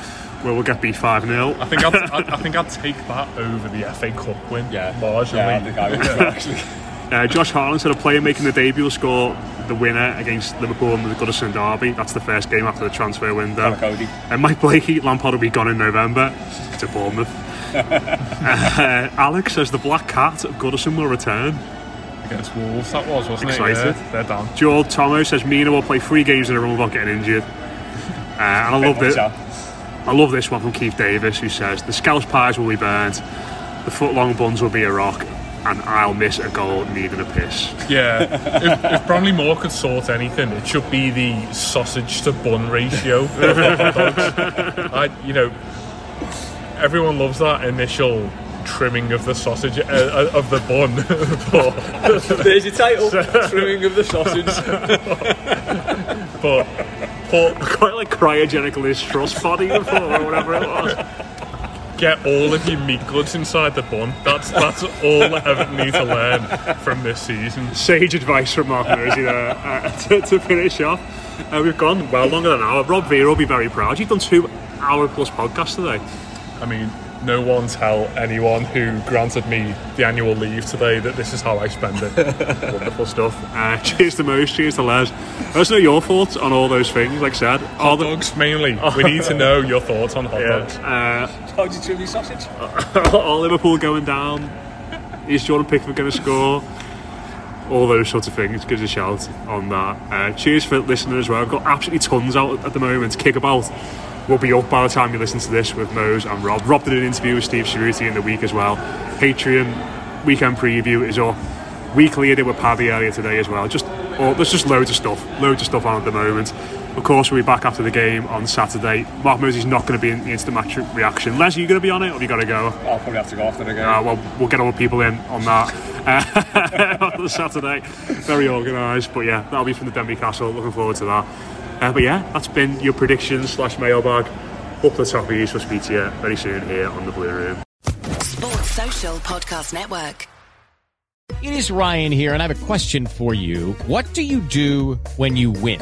where we'll get beat 5 0. I think I'd, I, I think I'd take that over the FA Cup win. Yeah. marginally. Yeah, I think I would actually. [laughs] Uh, Josh Harlan said a player making the debut will score the winner against Liverpool in the Goodison Derby. That's the first game after the transfer window. Coady. And Mike Blakey, Lampard will be gone in November to Bournemouth. [laughs] uh, Alex says the Black Cat of Goodison will return. Against Wolves, that was, wasn't Excited. it? Yeah, they're down. Joel Tomo says Mina will play three games in a row without getting injured. [laughs] Uh, and I love this. I love this one from Keith Davis, who says the Scouse pies will be burnt, the foot long buns will be a rock, and I'll miss a goal needing a piss. Yeah, [laughs] if, if Bramley Moore could sort anything, it should be the sausage to bun ratio. of hot dogs. I, you know, everyone loves that initial trimming of the sausage uh, uh, of the bun. [laughs] but, There's your title. [laughs] Trimming of the sausage. but put Quite like cryogenic Liz Truss body before or whatever it was. get all of your meat goods inside the bun. That's that's all I ever need to learn from this season. Sage advice from Mark Mersey there uh, [laughs] to, to finish off. Uh, we've gone well longer than an hour. Rob Vera will be very proud. You've done two hour plus podcasts today. I mean, no one tell anyone who granted me the annual leave today that this is how I spend it. [laughs] Wonderful stuff. Uh, cheers to Moose, cheers to Les. Let us know your thoughts on all those things. Like I said, hot dogs mainly. [laughs] We need to know your thoughts on hot Yeah. dogs. Uh, How do you trim your sausage? [laughs] all Liverpool going down. Is Jordan Pickford going to score? All those sorts of things. Give us a shout on that. Uh, cheers for listening as well. I've got absolutely tons out at the moment. Kick about. Will be up by the time you listen to this with Mose and Rob. Rob did an interview with Steve Cerruti in the week as well. Patreon weekend preview is up. Weekly I did with Paddy earlier today as well. Just oh, there's just loads of stuff, loads of stuff on at the moment. Of course, we'll be back after the game on Saturday. Mark Mosey's not going to be in the instant match reaction. Les, are you going to be on it, or have you got to go? I'll probably have to go after the game. Uh, well, we'll get all the people in on that uh, [laughs] on Saturday. Very organised, but yeah, that'll be from the Denbigh Castle. Looking forward to that. Uh, but yeah, that's been your predictions slash mailbag. Up the Toffees. We'll speak to you very soon here on the Blue Room. Sports Social Podcast Network. It is Ryan here, and I have a question for you. What do you do when you win?